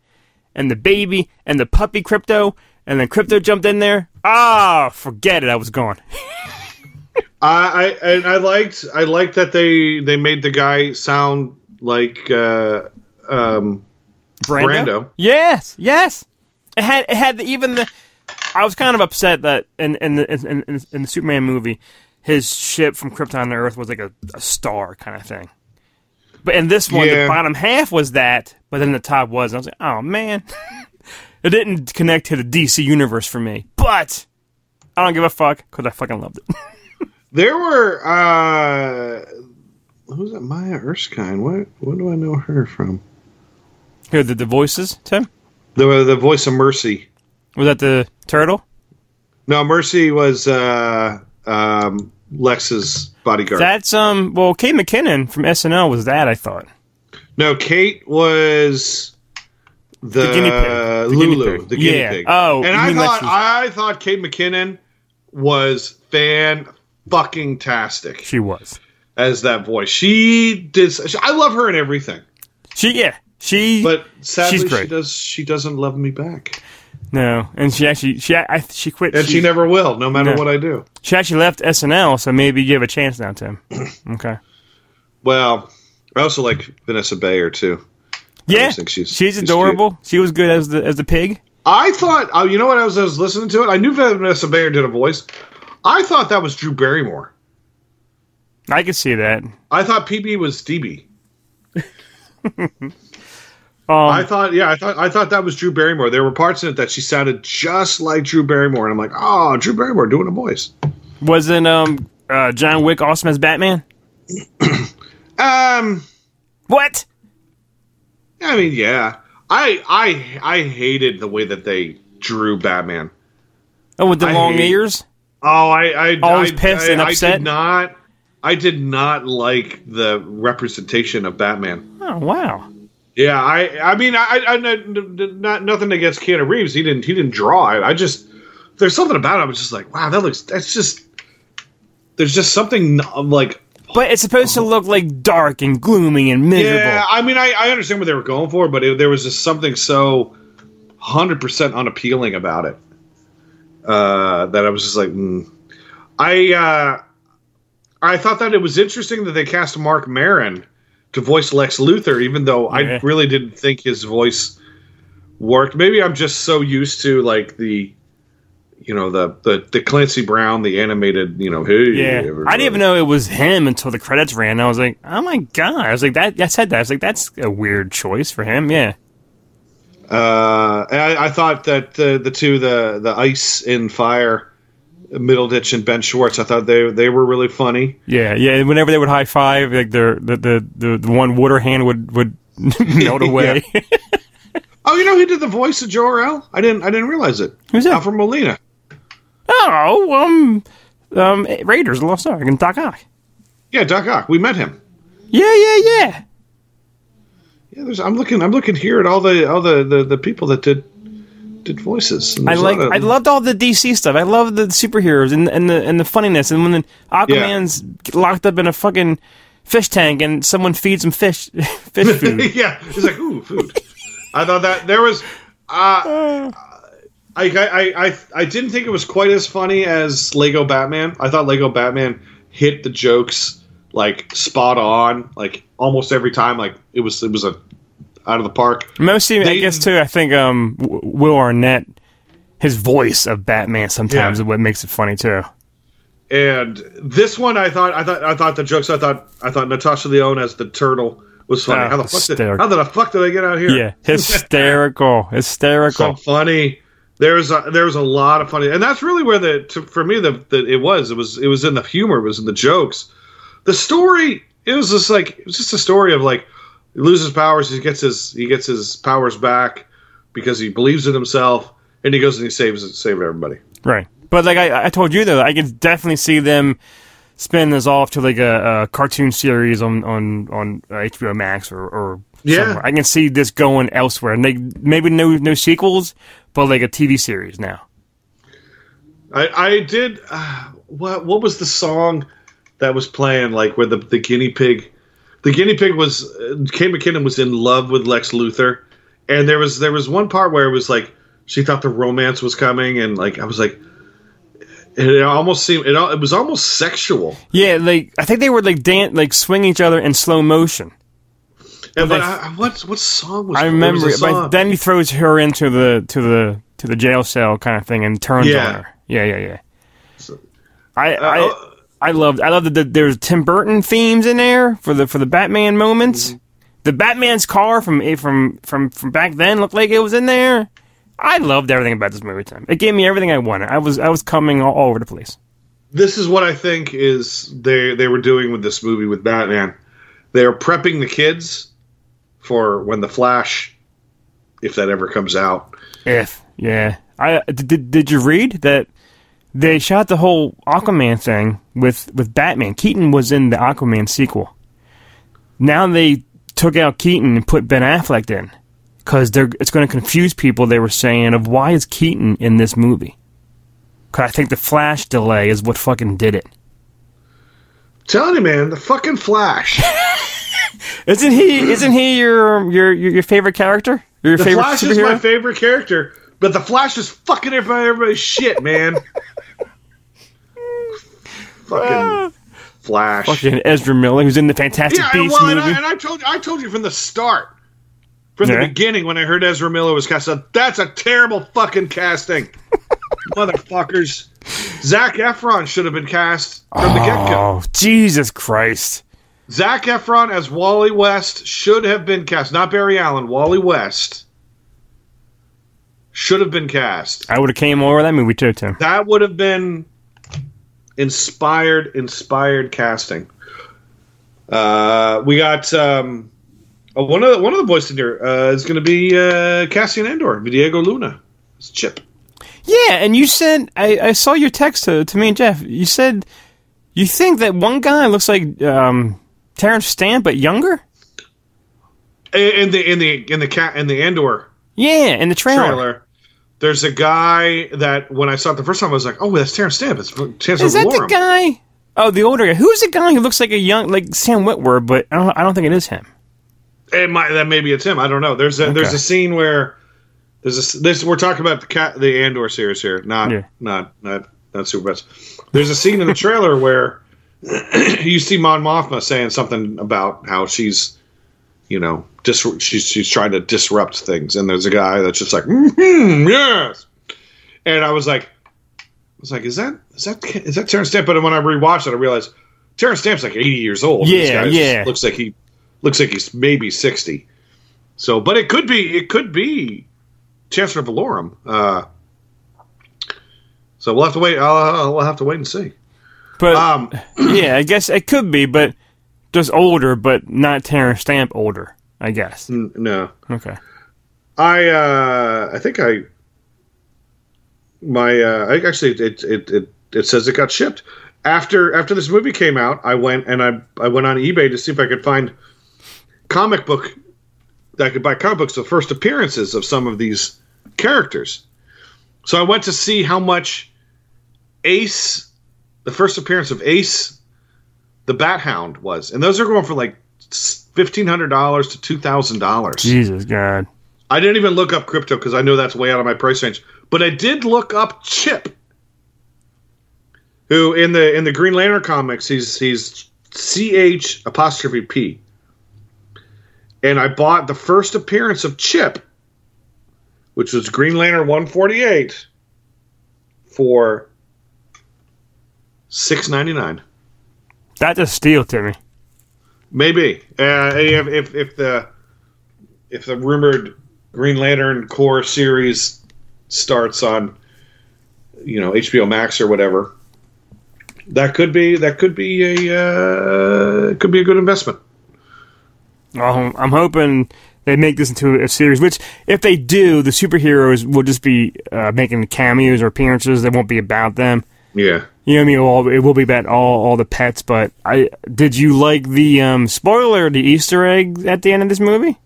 and the baby and the puppy Krypto, and then Krypto jumped in there. Ah, forget it. I was gone. [LAUGHS] I, I and I liked I liked that they they made the guy sound like uh, um, Brando? Brando. Yes, yes. It had it had the, even the. I was kind of upset that in in the in, in, in the Superman movie, his ship from Krypton to Earth was like a, a star kind of thing. But in this one, Yeah. the bottom half was that, but then the top was. And I was like, oh man, [LAUGHS] it didn't connect to the DC universe for me. But I don't give a fuck because I fucking loved it. [LAUGHS] There were uh, who's that? Maya Erskine. What what do I know her from? Here, the, the voices, Tim. The the voice of Mercy. Was that the turtle? No, Mercy was uh, um, Lex's bodyguard. That's um. Well, Kate McKinnon from SNL was that. I thought. no, Kate was the, The guinea pig. The Lulu, guinea pig. the guinea Yeah. pig. Oh, and I thought Lex's- I thought Kate McKinnon was fan fucking tastic She was. as that voice. She did. I love her and everything, She yeah. She but sadly she does. She doesn't love me back, no, and she actually she I, she quit. and she, never will, no matter No. what I do. she actually left SNL, so maybe you give a chance now, Tim. [CLEARS THROAT] Okay. Well, I also like Vanessa Bayer too. Yeah, she's- she's, she's adorable. She was good as the as the pig. I thought, uh, you know what? I was, I was listening to it. I knew Vanessa Bayer did a voice. I thought that was Drew Barrymore. I could see that. I thought PB was DB. [LAUGHS] Um, I thought, yeah, I thought, I thought that was Drew Barrymore. There were parts in it that she sounded just like Drew Barrymore, and I'm like, oh, Drew Barrymore doing a voice. wasn't um uh, John Wick awesome as Batman? [CLEARS THROAT] Um, What? I mean, yeah, I, I, I hated the way that they drew Batman. Oh, with the I long hate- ears. Oh, I, I, Always I, pissed I, and I upset? did not, I did not like the representation of Batman. Oh wow. Yeah, I I mean I, I, I not nothing against Keanu Reeves. He didn't he didn't draw it. I just there's something about it. I was just like, wow, that looks that's just there's just something like But it's supposed to look like dark and gloomy and miserable. yeah. I mean I, I understand what they were going for, but it, there was just something so hundred percent unappealing about it uh, that I was just like, mm. I uh, I thought that it was interesting that they cast Marc Maron to voice Lex Luthor, even though I really didn't think his voice worked. Maybe I'm just so used to like the, you know, the the, the Clancy Brown, the animated, you know, hey, Yeah, I didn't even know it was him until the credits ran. I was like, "Oh my god!" I was like, "That." I said that. I was like, "That's a weird choice for him." Yeah, Uh, I, I thought that the the two, the the Ice and Fire, Middleditch and Ben Schwartz, I thought they they were really funny. yeah, yeah. Whenever they would high five, like their the the the, the one water hand would would [LAUGHS] melt [LAUGHS] away. Oh, you know, he did the voice of Jor-El. I didn't I didn't realize it. Who's that? Alfred Molina. oh, um, um, Raiders, of Lost Ark, and Doc Ock. Yeah, Doc Ock. We met him. Yeah, yeah, yeah. Yeah, there's. I'm looking. I'm looking here at all the all the the, the people that did did voices. And I like. I loved all the DC stuff. I love the superheroes and and the and the funniness. And when the Aquaman's locked up in a fucking fish tank and someone feeds him fish [LAUGHS] fish [LAUGHS] food. yeah, it's like ooh food. I thought that there was. Uh, [SIGHS] I, I I I didn't think it was quite as funny as Lego Batman. I thought Lego Batman hit the jokes like spot on, like almost every time. Like it was it was a out of the park. Mostly, I guess too. I think um, Will Arnett, his voice of Batman sometimes Yeah. is what makes it funny too. And this one, I thought, I thought, I thought the jokes. I thought, I thought Natasha Lyonne as the turtle was funny. Ah, how the fuck did, how the fuck did I get out here? Yeah, [LAUGHS] hysterical, hysterical. so hysterical. funny. There's a, there was a lot of funny, and that's really where the to, for me the, the it was it was it was in the humor, it was in the jokes. The story it was just like it was just a story of like he loses powers, he gets his he gets his powers back because he believes in himself, and he goes and he saves saves everybody. Right, but like I, I told you though, I could definitely see them spin this off to like a, a cartoon series on on on HBO Max or, or Yeah. somewhere. I can see this going elsewhere. And they, maybe no no sequels, but like a TV series now. I, I did. Uh, what what was the song that was playing? Like where the the guinea pig, the guinea pig was uh, Kate McKinnon was in love with Lex Luthor, and there was there was one part where it was like she thought the romance was coming, and like I was like, it almost seemed it it was almost sexual. Yeah, like I think they were like dan- like swing each other in slow motion. And but I, what what song was? I remember was it, a but then he throws her into the to the to the jail cell kind of thing and turns Yeah. on her. Yeah, yeah, yeah. So- I Uh, I oh, I loved I loved that the, there's Tim Burton themes in there for the for the Batman moments. Mm-hmm. The Batman's car from eh, from from from back then looked like it was in there. I loved everything about this movie. Time it gave me everything I wanted. I was I was coming all, all over the place. this is what I think is they they were doing with this movie with Batman. They're prepping the kids for when the Flash, if that ever comes out. If yeah, I did. Did you read that they shot the whole Aquaman thing with with Batman? Keaton was in the Aquaman sequel. Now they took out Keaton and put Ben Affleck in because they're it's going to confuse people. They were saying of why is Keaton in this movie? Because I think the Flash delay is what fucking did it. telling you, man, the fucking Flash. [LAUGHS] Isn't he? Isn't he your your your, favorite character? Your The favorite Flash is my favorite character, but the Flash is fucking everybody, everybody's shit, man. [LAUGHS] fucking ah. Flash. Fucking Ezra Miller, who's in the Fantastic yeah, Beasts well, and, movie. I, and I told you, I told you from the start, from Yeah. the beginning when I heard Ezra Miller was cast, I said, that's a terrible fucking casting, [LAUGHS] motherfuckers. Zac Efron should have been cast from the get go. oh Jesus Christ! Zac Efron as Wally West should have been cast, not Barry Allen. Wally West should have been cast. I would have came over that movie too, Tim. That would have been inspired, inspired casting. Uh, we got um, oh, one of the, one of the boys in here uh, is going to be uh, Cassian Andor, Diego Luna. It's Chip. Yeah, and you said I, I saw your text to, to me and Jeff. You said you think that one guy looks like um, Terence Stamp but younger. In the in the in the cat in the Andor Yeah, in the trailer. trailer. There's a guy that when I saw it the first time, I was like, "Oh, that's Terence Stamp. It's Is that the guy? Oh, the older guy. Who's the guy who looks like a young, like Sam Witwer? But I don't. I don't think it is him. It might that maybe it's him. I don't know. There's a there's a scene where there's a this we're talking about the cat the Andor series here, not Yeah. not not not Super Pets. There's a scene in the trailer where [CLEARS THROAT] you see Mon Mothma saying something about how she's you know dis- she's she's trying to disrupt things, and there's a guy that's just like mm yes, and I was like, I was like, is that is that is that Terence Stamp? But when I rewatched it, I realized Terence Stamp's like 80 years old. This Yeah, yeah. looks like he looks like he's maybe 60. So, but it could be it could be Chancellor Valorum. Uh, so we'll have to wait. I'll, we'll have to wait and see. But Um, yeah, I guess it could be, but just older, but not Terence Stamp older. I guess. n- no, Okay. I uh, I think I my uh, I actually it, it it it says it got shipped after after this movie came out. I went and I I went on eBay to see if I could find comic book that I could buy comic books the first appearances of some of these characters. So I went to see how much Ace, the first appearance of Ace, the Bat Hound was, and those are going for like fifteen hundred dollars to two thousand dollars. Jesus God. I didn't even look up Krypto because I know that's way out of my price range. But I did look up Chip, who in the in the Green Lantern comics he's he's C H apostrophe P. And I bought the first appearance of Chip, which was Green Lantern one forty eight, for six ninety nine. That's a steal, Timmy. Maybe uh, if, if if the if the rumored Green Lantern Corps series starts on you know HBO Max or whatever, that could be that could be a uh, could be a good investment. Um, I'm hoping they make this into a series. Which, if they do, the superheroes will just be uh, making cameos or appearances. They won't be about them. Yeah. You know what I mean? All, it will be about all all the pets. But I did you like the um, spoiler, the Easter egg at the end of this movie?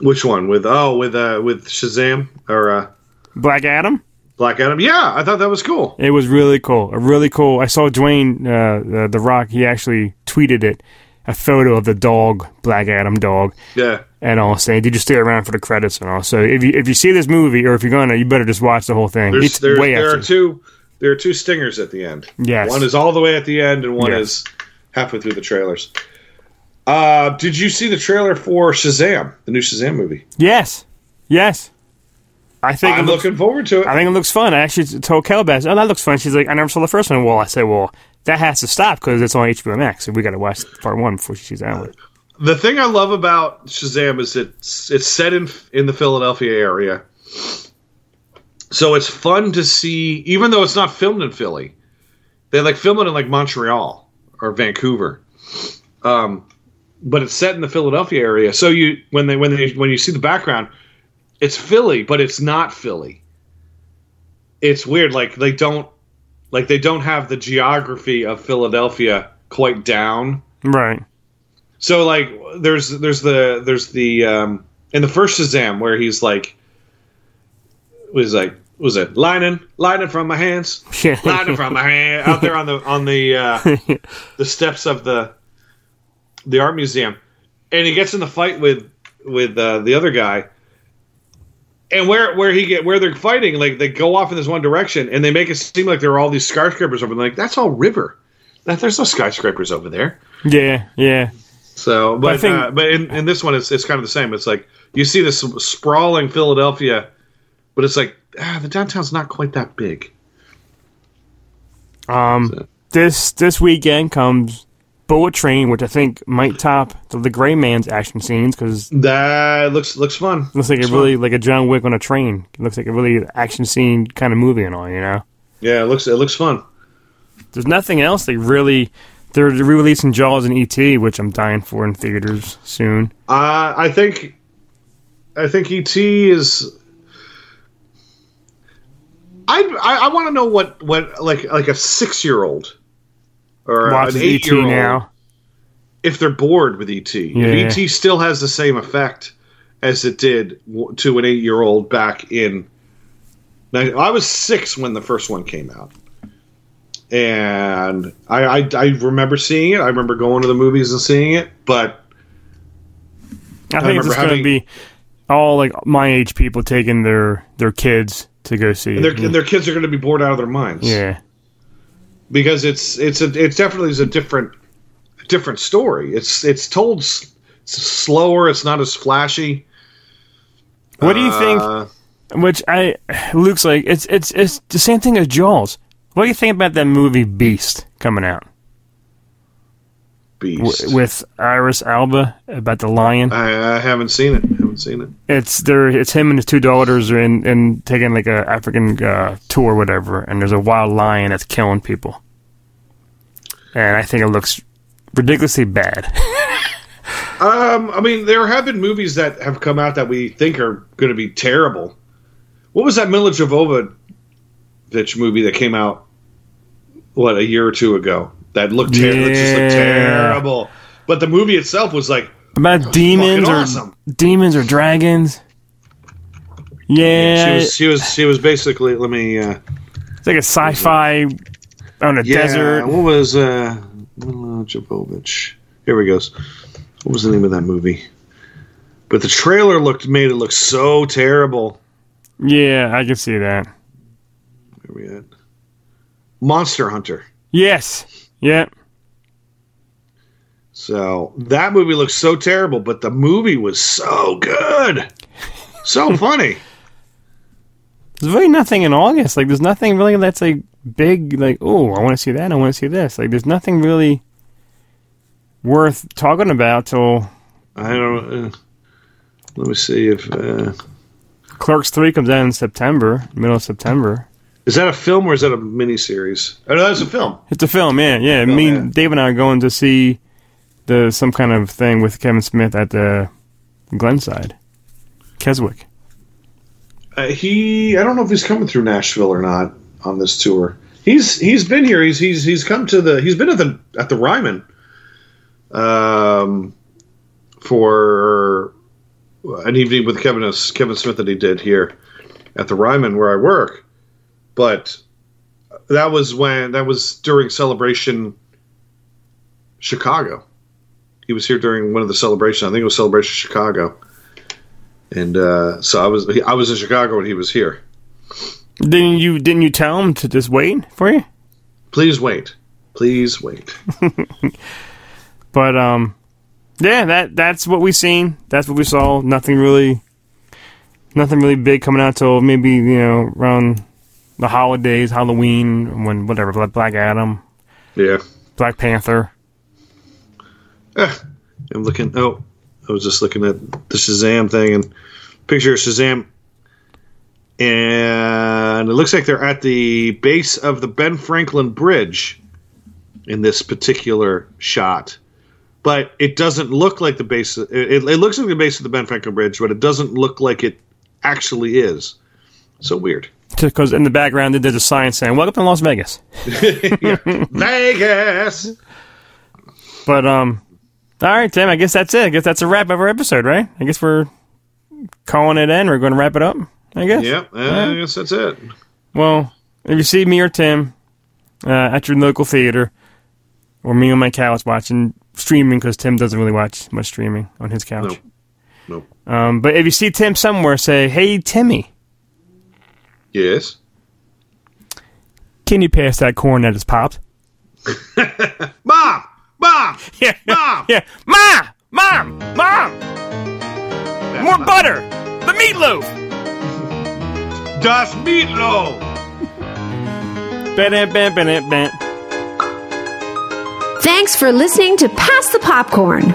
Which one? With oh, with uh, with Shazam or uh, Black Adam. Black Adam? Yeah, I thought that was cool. It was really cool. A really cool. I saw Dwayne uh, uh, the Rock. He actually tweeted it, a photo of the dog, Black Adam dog, Yeah. And all saying, "Did you stay around for the credits?" And all. So if you if you see this movie, or if you're gonna, you better just watch the whole thing. There's, it's there, way there after. are two there are two stingers at the end. Yes. One is all the way at the end, and one Yes. is halfway through the trailers. Uh, did you see the trailer for Shazam, the new Shazam movie? Yes, yes. I think I'm looks, looking forward to it. I think it looks fun. I actually told Kelbass, "Oh, that looks fun." She's like, "I never saw the first one." Well, I said, "Well, that has to stop because it's on HBO Max, so we got to watch part one before she sees that it." The thing I love about Shazam is it's it's set in in the Philadelphia area, so it's fun to see. Even though it's not filmed in Philly, they like film it in like Montreal or Vancouver, um, but it's set in the Philadelphia area. So you when they when they when you see the background, it's Philly, but it's not Philly. It's weird. Like they don't like they don't have the geography of Philadelphia quite down. Right. So like there's there's the there's the um in the first Shazam where he's like was like was it lightning lightning from my hands Yeah. lightning from my hand out there on the on the uh, [LAUGHS] the steps of the the art museum and he gets in the fight with with uh, the other guy and where where he get where they're fighting like they go off in this one direction and they make it seem like there are all these skyscrapers over there like that's all river that there's no skyscrapers over there Yeah. Yeah. So, but I think- uh, but in, in this one, it's it's kind of the same. It's like you see this sprawling Philadelphia, but it's like ah, the downtown's not quite that big. Um, So- this this weekend comes Bullet Train, which I think might top the, the Gray Man's action scenes because That looks looks fun. looks like a Looks really like a John Wick on a train. It looks like a really action scene kind of movie and all. You know, Yeah, it looks it looks fun. there's nothing else they really. They're re-releasing Jaws and ET, which I'm dying for in theaters soon. Uh, I think I think ET is. I I, I want to know what what like like a six year old or Watch an eight year old now. if they're bored with ET. Yeah. If ET still has the same effect as it did to an eight year old back in. Now, I was six when the first one came out. And I, I, I remember seeing it. I remember going to the movies and seeing it, but I think it's going to be all like my age people taking their their kids to go see. their, it. and their kids are going to be bored out of their minds. yeah, because it's it's a it's definitely is a different different story. It's it's told s- slower. It's not as flashy. what do you think? Uh, Which I looks like it's it's it's the same thing as Jaws. What do you think about that movie Beast coming out Beast. with Idris Elba about the lion? I, I haven't seen it. haven't seen it. It's there. It's him and his two daughters are in and taking like a African uh, tour, or whatever. And there's a wild lion that's killing people. And I think it looks ridiculously bad. [LAUGHS] Um, I mean, there have been movies that have come out that we think are going to be terrible. What was that Milla Jovovich movie that came out? What a year or two ago that looked, ter- it just looked terrible. But the movie itself was like, about demons or awesome. demons or dragons. Yeah, she was she was she was basically. Let me. Uh, it's like a sci-fi on a Yeah, desert. what was uh Jovovich? Here we goes. What was the name of that movie? But the trailer looked made it look so terrible. Yeah, I can see that. Where we at? Monster Hunter. Yes. Yep. So that movie looks so terrible, but the movie was so good, so [LAUGHS] funny. There's really nothing in August. Like, there's nothing really that's like big. Like, oh, I want to see that. I want to see this. Like, there's nothing really worth talking about till I don't. Uh, let me see if uh, Clerks Three comes out in September, middle of September. Is that a film or is that a miniseries? Oh, no, that's a film. It's a film. Yeah, yeah. Film, Me, yeah. Dave, and I are going to see the some kind of thing with Kevin Smith at the Glenside, Keswick. Uh, he, I don't know if he's coming through Nashville or not. on this tour. He's he's been here. He's he's he's come to the. He's been at the at the Ryman. Um, for an evening with Kevin Kevin Smith that he did here at the Ryman where I work, but that was when that was during Celebration Chicago. He was here during one of the celebrations. I think it was Celebration Chicago, and uh, so I was I was in Chicago when he was here. Didn't you didn't you tell him to just wait for you? Please wait, please wait. [LAUGHS] But um, yeah, that that's what we seen. That's what we saw. Nothing really, nothing really big coming out till maybe you know around the holidays, Halloween, when whatever, Black Black Adam, yeah, Black Panther. Eh, I'm looking. Oh, I was just looking at the Shazam thing and picture of Shazam, and it looks like they're at the base of the Ben Franklin Bridge in this particular shot. But it doesn't look like the base. It, it looks like the base of the Ben Franklin Bridge, but it doesn't look like it actually is. So weird. Because in the background there's a sign saying "Welcome to Las Vegas." [LAUGHS] Vegas. But um, all right, Tim. I guess that's it. I guess that's a wrap of our episode, right? I guess we're calling it in. We're going to wrap it up. I guess. Yep, I guess that's it. Well, if you see me or Tim uh, at your local theater, or me on my couch watching streaming, because Tim doesn't really watch much streaming on his couch. Nope. Um, but if you see Tim somewhere, say, "Hey, Timmy, Yes. can you pass that corn that is popped?" [LAUGHS] Mom! Mom! [LAUGHS] Yeah, Mom! yeah, mom, mom, mom, more butter, the meatloaf. Das Meatloaf! Bam, bam, bam, bam. Thanks for listening to Pass the Popcorn.